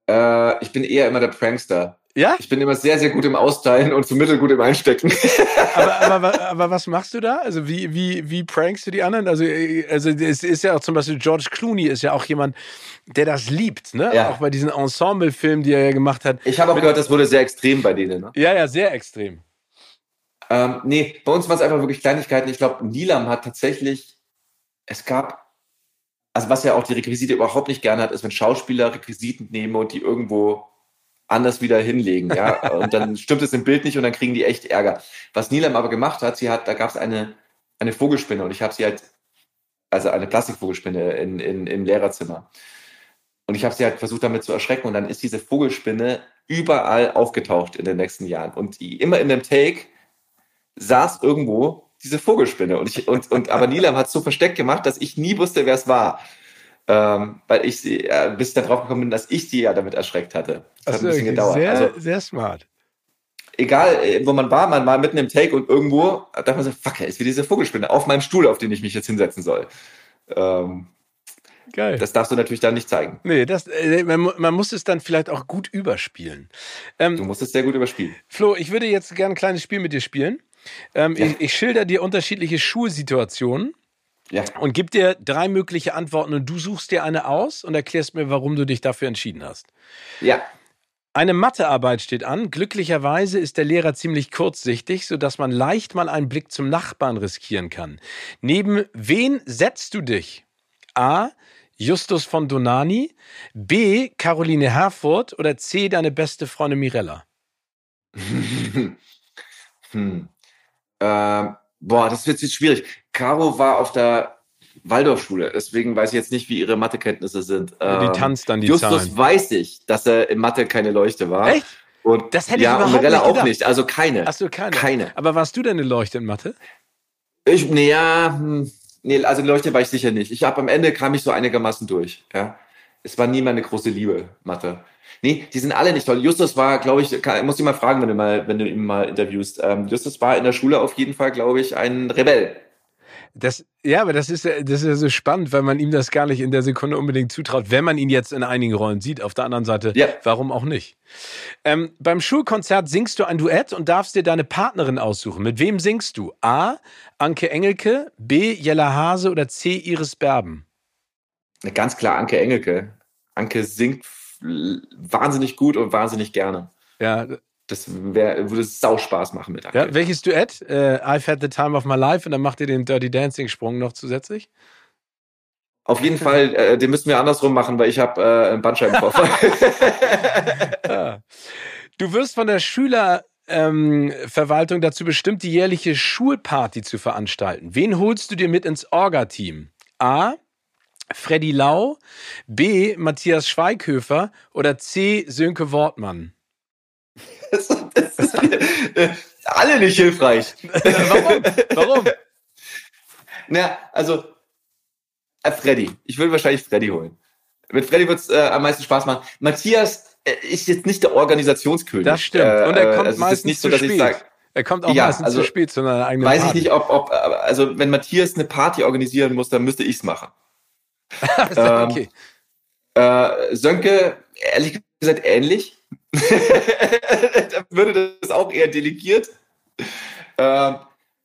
Äh, ich bin eher immer der Prankster. Ja? Ich bin immer sehr, sehr gut im Austeilen und so mittelgut im Einstecken. aber, aber, aber was machst du da? Also wie, wie, wie prankst du die anderen? Also, also es ist ja auch zum Beispiel George Clooney ist ja auch jemand, der das liebt, ne? Ja. Auch bei diesen Ensemble-Filmen, die er ja gemacht hat. Ich habe auch gehört, das wurde sehr extrem bei denen. Ne? Ja, ja, sehr extrem. Ähm, nee, bei uns waren es einfach wirklich Kleinigkeiten. Ich glaube, Nilam hat tatsächlich, es gab, also was ja auch die Requisite überhaupt nicht gerne hat, ist, wenn Schauspieler Requisiten nehmen und die irgendwo anders wieder hinlegen, ja. Und dann stimmt es im Bild nicht und dann kriegen die echt Ärger. Was Nilam aber gemacht hat, sie hat, da gab es eine, eine Vogelspinne und ich habe sie halt, also eine Plastikvogelspinne in, in, im Lehrerzimmer. Und ich habe sie halt versucht, damit zu erschrecken. Und dann ist diese Vogelspinne überall aufgetaucht in den nächsten Jahren. Und die, immer in dem Take saß irgendwo diese Vogelspinne. Und ich, und, und aber Nilam hat es so versteckt gemacht, dass ich nie wusste, wer es war ähm, weil ich sie, äh, bis darauf gekommen bin, dass ich sie ja damit erschreckt hatte. Das hat ein bisschen gedauert. Sehr, also, sehr smart. Egal, äh, wo man war, man war mitten im Take und irgendwo dachte man so, fuck, ist wie diese Vogelspinne auf meinem Stuhl, auf den ich mich jetzt hinsetzen soll. Ähm, Geil. Das darfst du natürlich dann nicht zeigen. Nee, das, äh, man, man, muss es dann vielleicht auch gut überspielen. Ähm, du musst es sehr gut überspielen. Flo, ich würde jetzt gerne ein kleines Spiel mit dir spielen. Ähm, ja. ich, ich schilder dir unterschiedliche Schulsituationen ja. Und gib dir drei mögliche Antworten und du suchst dir eine aus und erklärst mir, warum du dich dafür entschieden hast. Ja. Eine Mathearbeit steht an. Glücklicherweise ist der Lehrer ziemlich kurzsichtig, sodass man leicht mal einen Blick zum Nachbarn riskieren kann. Neben wen setzt du dich? A. Justus von Donani, B. Caroline Herfurth oder C. Deine beste Freundin Mirella? hm. Ähm, Boah, das wird jetzt schwierig. Caro war auf der Waldorfschule, deswegen weiß ich jetzt nicht, wie ihre Mathekenntnisse sind. Die ähm, tanzt dann die Justus Zahlen. weiß ich, dass er in Mathe keine Leuchte war. Echt? Und das hätte ja, ich überhaupt und nicht auch nicht, also keine. Hast du keine? Keine. Aber warst du denn eine Leuchte in Mathe? Ich, nee, ja, hm, nee, also Leuchte war ich sicher nicht. Ich habe am Ende kam ich so einigermaßen durch, ja. Es war nie meine große Liebe, Mathe. Nee, die sind alle nicht toll. Justus war, glaube ich, kann, muss ich mal fragen, wenn du mal, wenn du ihn mal interviewst. Ähm, Justus war in der Schule auf jeden Fall, glaube ich, ein Rebell. Das, ja, aber das ist, das ist ja so spannend, weil man ihm das gar nicht in der Sekunde unbedingt zutraut, wenn man ihn jetzt in einigen Rollen sieht. Auf der anderen Seite, ja. warum auch nicht? Ähm, beim Schulkonzert singst du ein Duett und darfst dir deine Partnerin aussuchen. Mit wem singst du? A. Anke Engelke, B. Jella Hase oder C. Iris Berben? Ganz klar Anke Engelke. Anke singt wahnsinnig gut und wahnsinnig gerne. Ja. Das wär, würde sau Spaß machen mit Anke. Ja, welches Duett? Äh, I've had the time of my life und dann macht ihr den Dirty Dancing Sprung noch zusätzlich? Auf jeden Fall, äh, den müssten wir andersrum machen, weil ich habe äh, einen Bandscheibenvorfall. ja. Du wirst von der Schülerverwaltung ähm, dazu bestimmt, die jährliche Schulparty zu veranstalten. Wen holst du dir mit ins Orga-Team? A. Freddy Lau, B. Matthias Schweighöfer oder C. Sönke Wortmann? Das, das ist äh, alle nicht hilfreich. Warum? Warum? Na, also äh, Freddy. Ich würde wahrscheinlich Freddy holen. Mit Freddy wird es äh, am meisten Spaß machen. Matthias äh, ist jetzt nicht der Organisationskönig. Das stimmt. Und er kommt also meistens nicht so, dass zu spät. Ich sag, er kommt auch ja, meistens also, zu spät zu einer eigenen Weiß Party. ich nicht, ob, ob, also wenn Matthias eine Party organisieren muss, dann müsste ich es machen. ähm, okay. Äh, Sönke, ehrlich gesagt, ähnlich. da würde das auch eher delegiert. Äh,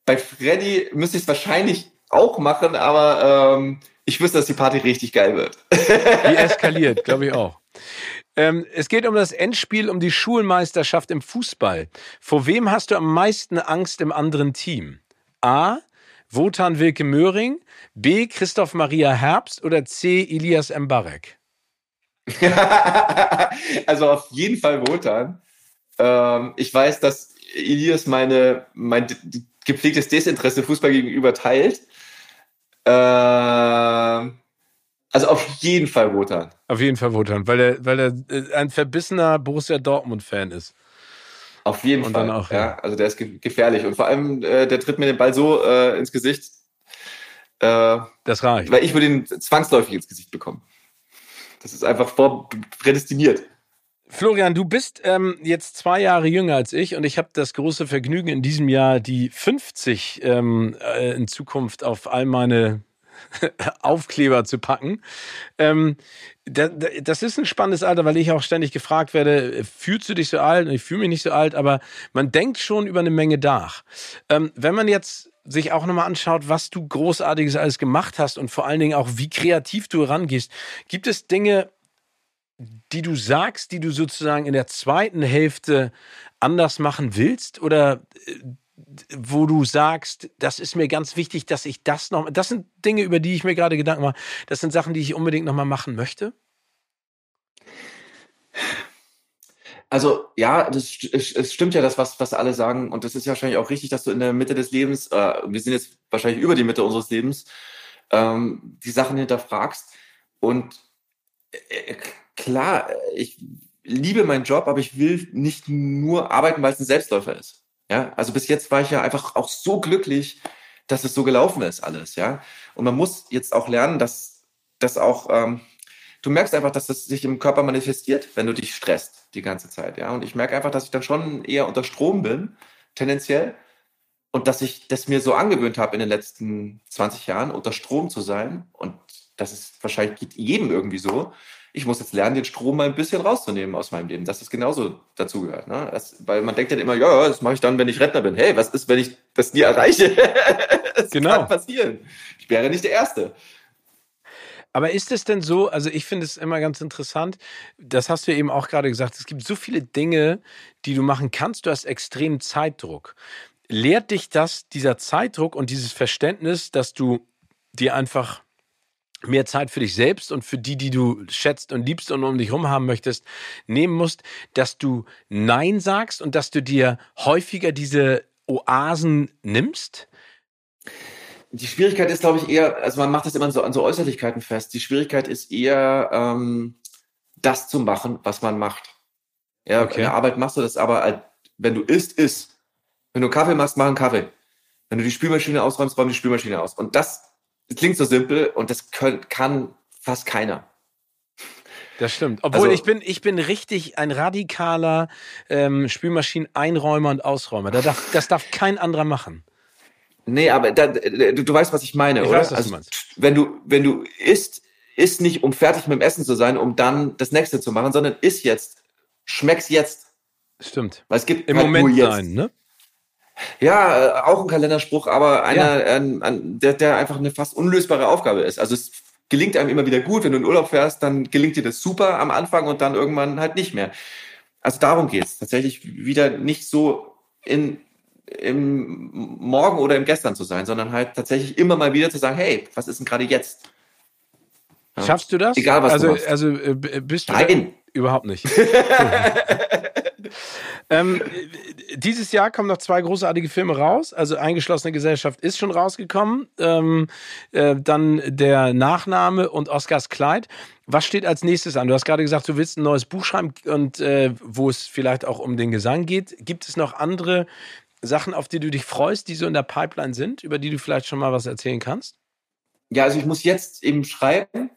bei Freddy müsste ich es wahrscheinlich auch machen, aber ähm, ich wüsste, dass die Party richtig geil wird. die eskaliert, glaube ich auch. Ähm, es geht um das Endspiel um die Schulmeisterschaft im Fußball. Vor wem hast du am meisten Angst im anderen Team? A. Wotan Wilke Möhring, B. Christoph Maria Herbst oder C. Elias Mbarek? also auf jeden Fall Wotan. Ähm, ich weiß, dass Elias meine, mein gepflegtes Desinteresse Fußball gegenüber teilt. Ähm, also auf jeden Fall Wotan. Auf jeden Fall Wotan, weil er, weil er äh, ein verbissener Borussia Dortmund-Fan ist. Auf jeden und Fall. Auch, ja. ja. Also der ist gefährlich. Und vor allem, äh, der tritt mir den Ball so äh, ins Gesicht. Äh, das reicht. Weil ich würde ihn zwangsläufig ins Gesicht bekommen. Das ist einfach vor prädestiniert. Florian, du bist ähm, jetzt zwei Jahre jünger als ich und ich habe das große Vergnügen, in diesem Jahr die 50 ähm, äh, in Zukunft auf all meine Aufkleber zu packen. Ähm, das ist ein spannendes Alter, weil ich auch ständig gefragt werde, fühlst du dich so alt? Und ich fühle mich nicht so alt, aber man denkt schon über eine Menge nach. Ähm, wenn man jetzt sich auch nochmal anschaut, was du Großartiges alles gemacht hast und vor allen Dingen auch, wie kreativ du rangehst, gibt es Dinge, die du sagst, die du sozusagen in der zweiten Hälfte anders machen willst? Oder äh, wo du sagst, das ist mir ganz wichtig, dass ich das noch. Das sind Dinge, über die ich mir gerade Gedanken mache. Das sind Sachen, die ich unbedingt nochmal machen möchte. Also ja, das, es stimmt ja das, was, was alle sagen. Und das ist ja wahrscheinlich auch richtig, dass du in der Mitte des Lebens, äh, wir sind jetzt wahrscheinlich über die Mitte unseres Lebens, ähm, die Sachen hinterfragst. Und äh, klar, ich liebe meinen Job, aber ich will nicht nur arbeiten, weil es ein Selbstläufer ist. Ja, also bis jetzt war ich ja einfach auch so glücklich, dass es so gelaufen ist alles, ja. Und man muss jetzt auch lernen, dass das auch, ähm, du merkst einfach, dass das sich im Körper manifestiert, wenn du dich stresst die ganze Zeit, ja. Und ich merke einfach, dass ich dann schon eher unter Strom bin, tendenziell. Und dass ich das mir so angewöhnt habe in den letzten 20 Jahren, unter Strom zu sein. Und das ist wahrscheinlich geht jedem irgendwie so ich muss jetzt lernen, den Strom mal ein bisschen rauszunehmen aus meinem Leben, dass das genauso dazugehört. Ne? Das, weil man denkt dann immer, ja, das mache ich dann, wenn ich Rentner bin. Hey, was ist, wenn ich das nie erreiche? das genau. kann passieren. Ich wäre nicht der Erste. Aber ist es denn so, also ich finde es immer ganz interessant, das hast du eben auch gerade gesagt, es gibt so viele Dinge, die du machen kannst, du hast extremen Zeitdruck. Lehrt dich das, dieser Zeitdruck und dieses Verständnis, dass du dir einfach mehr Zeit für dich selbst und für die, die du schätzt und liebst und um dich herum haben möchtest, nehmen musst, dass du Nein sagst und dass du dir häufiger diese Oasen nimmst? Die Schwierigkeit ist, glaube ich, eher, also man macht das immer so an so Äußerlichkeiten fest. Die Schwierigkeit ist eher, ähm, das zu machen, was man macht. Ja, okay. in der Arbeit machst du das, aber wenn du isst, isst. Wenn du Kaffee machst, mach einen Kaffee. Wenn du die Spülmaschine ausräumst, räum die Spülmaschine aus. Und das das klingt so simpel und das können, kann fast keiner. Das stimmt. Obwohl also, ich bin, ich bin richtig ein radikaler ähm, Spülmaschinen-Einräumer und Ausräumer. Da darf, das darf kein anderer machen. Nee, aber da, du, du weißt, was ich meine, ich oder? Weiß, was also, du meinst. Wenn du, wenn du isst, isst nicht, um fertig mit dem Essen zu sein, um dann das nächste zu machen, sondern isst jetzt, schmeckst jetzt. Stimmt. Weil es gibt im halt Moment sein, ne? Ja, äh, auch ein Kalenderspruch, aber einer, ja. ein, ein, der, der einfach eine fast unlösbare Aufgabe ist. Also es gelingt einem immer wieder gut. Wenn du in Urlaub fährst, dann gelingt dir das super am Anfang und dann irgendwann halt nicht mehr. Also darum geht's Tatsächlich wieder nicht so in, im Morgen oder im Gestern zu sein, sondern halt tatsächlich immer mal wieder zu sagen, hey, was ist denn gerade jetzt? Ja. Schaffst du das? Egal was also, du machst. Also äh, bist du Nein. überhaupt nicht. ähm, dieses Jahr kommen noch zwei großartige Filme raus. Also Eingeschlossene Gesellschaft ist schon rausgekommen. Ähm, äh, dann der Nachname und Oscars Kleid. Was steht als nächstes an? Du hast gerade gesagt, du willst ein neues Buch schreiben und äh, wo es vielleicht auch um den Gesang geht. Gibt es noch andere Sachen, auf die du dich freust, die so in der Pipeline sind, über die du vielleicht schon mal was erzählen kannst? Ja, also ich muss jetzt eben schreiben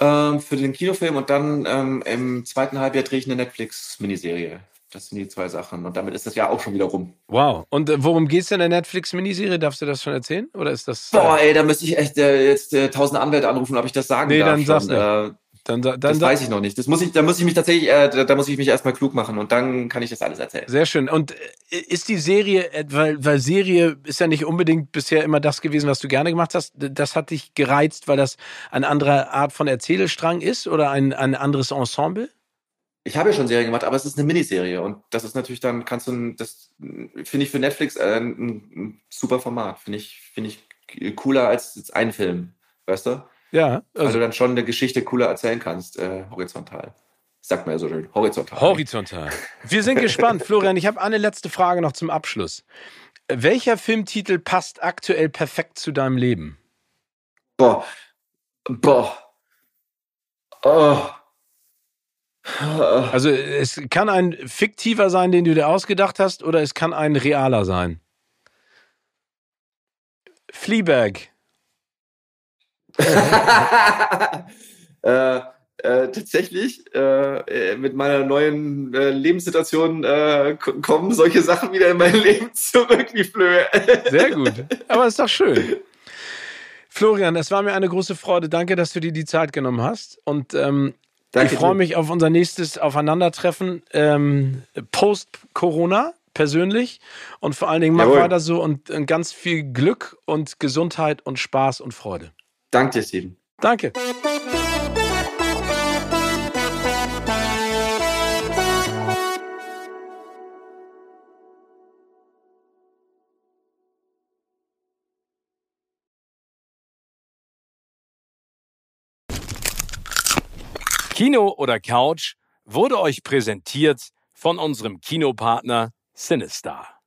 ähm, für den Kinofilm und dann ähm, im zweiten Halbjahr drehe ich eine Netflix-Miniserie. Das sind die zwei Sachen. Und damit ist das Jahr auch schon wieder rum. Wow. Und äh, worum geht es denn in der Netflix-Miniserie? Darfst du das schon erzählen? Oder ist das. Äh Boah, ey, da müsste ich echt äh, jetzt äh, tausend Anwälte anrufen, ob ich das sagen nee, darf. Nee, dann sag's nicht. Dann, dann, das weiß ich noch nicht. Das muss ich, da muss ich mich tatsächlich, äh, da, da muss ich mich erstmal klug machen und dann kann ich das alles erzählen. Sehr schön. Und äh, ist die Serie, äh, weil, weil Serie ist ja nicht unbedingt bisher immer das gewesen, was du gerne gemacht hast. Das hat dich gereizt, weil das eine andere Art von Erzählstrang ist oder ein, ein anderes Ensemble? Ich habe ja schon Serien gemacht, aber es ist eine Miniserie und das ist natürlich dann, kannst du, das finde ich für Netflix äh, ein, ein, super Format. Finde ich, finde ich cooler als jetzt ein Film, weißt du? Ja. Also du dann schon eine Geschichte cooler erzählen kannst, äh, horizontal. Sagt man ja so schön, horizontal. Horizontal. Wir sind gespannt. Florian, ich habe eine letzte Frage noch zum Abschluss. Welcher Filmtitel passt aktuell perfekt zu deinem Leben? Boah. Boah. Oh. Also es kann ein fiktiver sein, den du dir ausgedacht hast, oder es kann ein realer sein. Fleabag. Äh, äh, tatsächlich, äh, mit meiner neuen äh, Lebenssituation äh, kommen solche Sachen wieder in mein Leben zurück, wie Flöhe. Sehr gut. Aber ist doch schön. Florian, es war mir eine große Freude. Danke, dass du dir die Zeit genommen hast. Und ähm, Danke ich freue mich auf unser nächstes Aufeinandertreffen ähm, post-Corona persönlich. Und vor allen Dingen mach Jawohl. weiter so und äh, ganz viel Glück und Gesundheit und Spaß und Freude. Danke dir, Steven. Danke. Kino oder Couch wurde euch präsentiert von unserem Kinopartner Sinistar.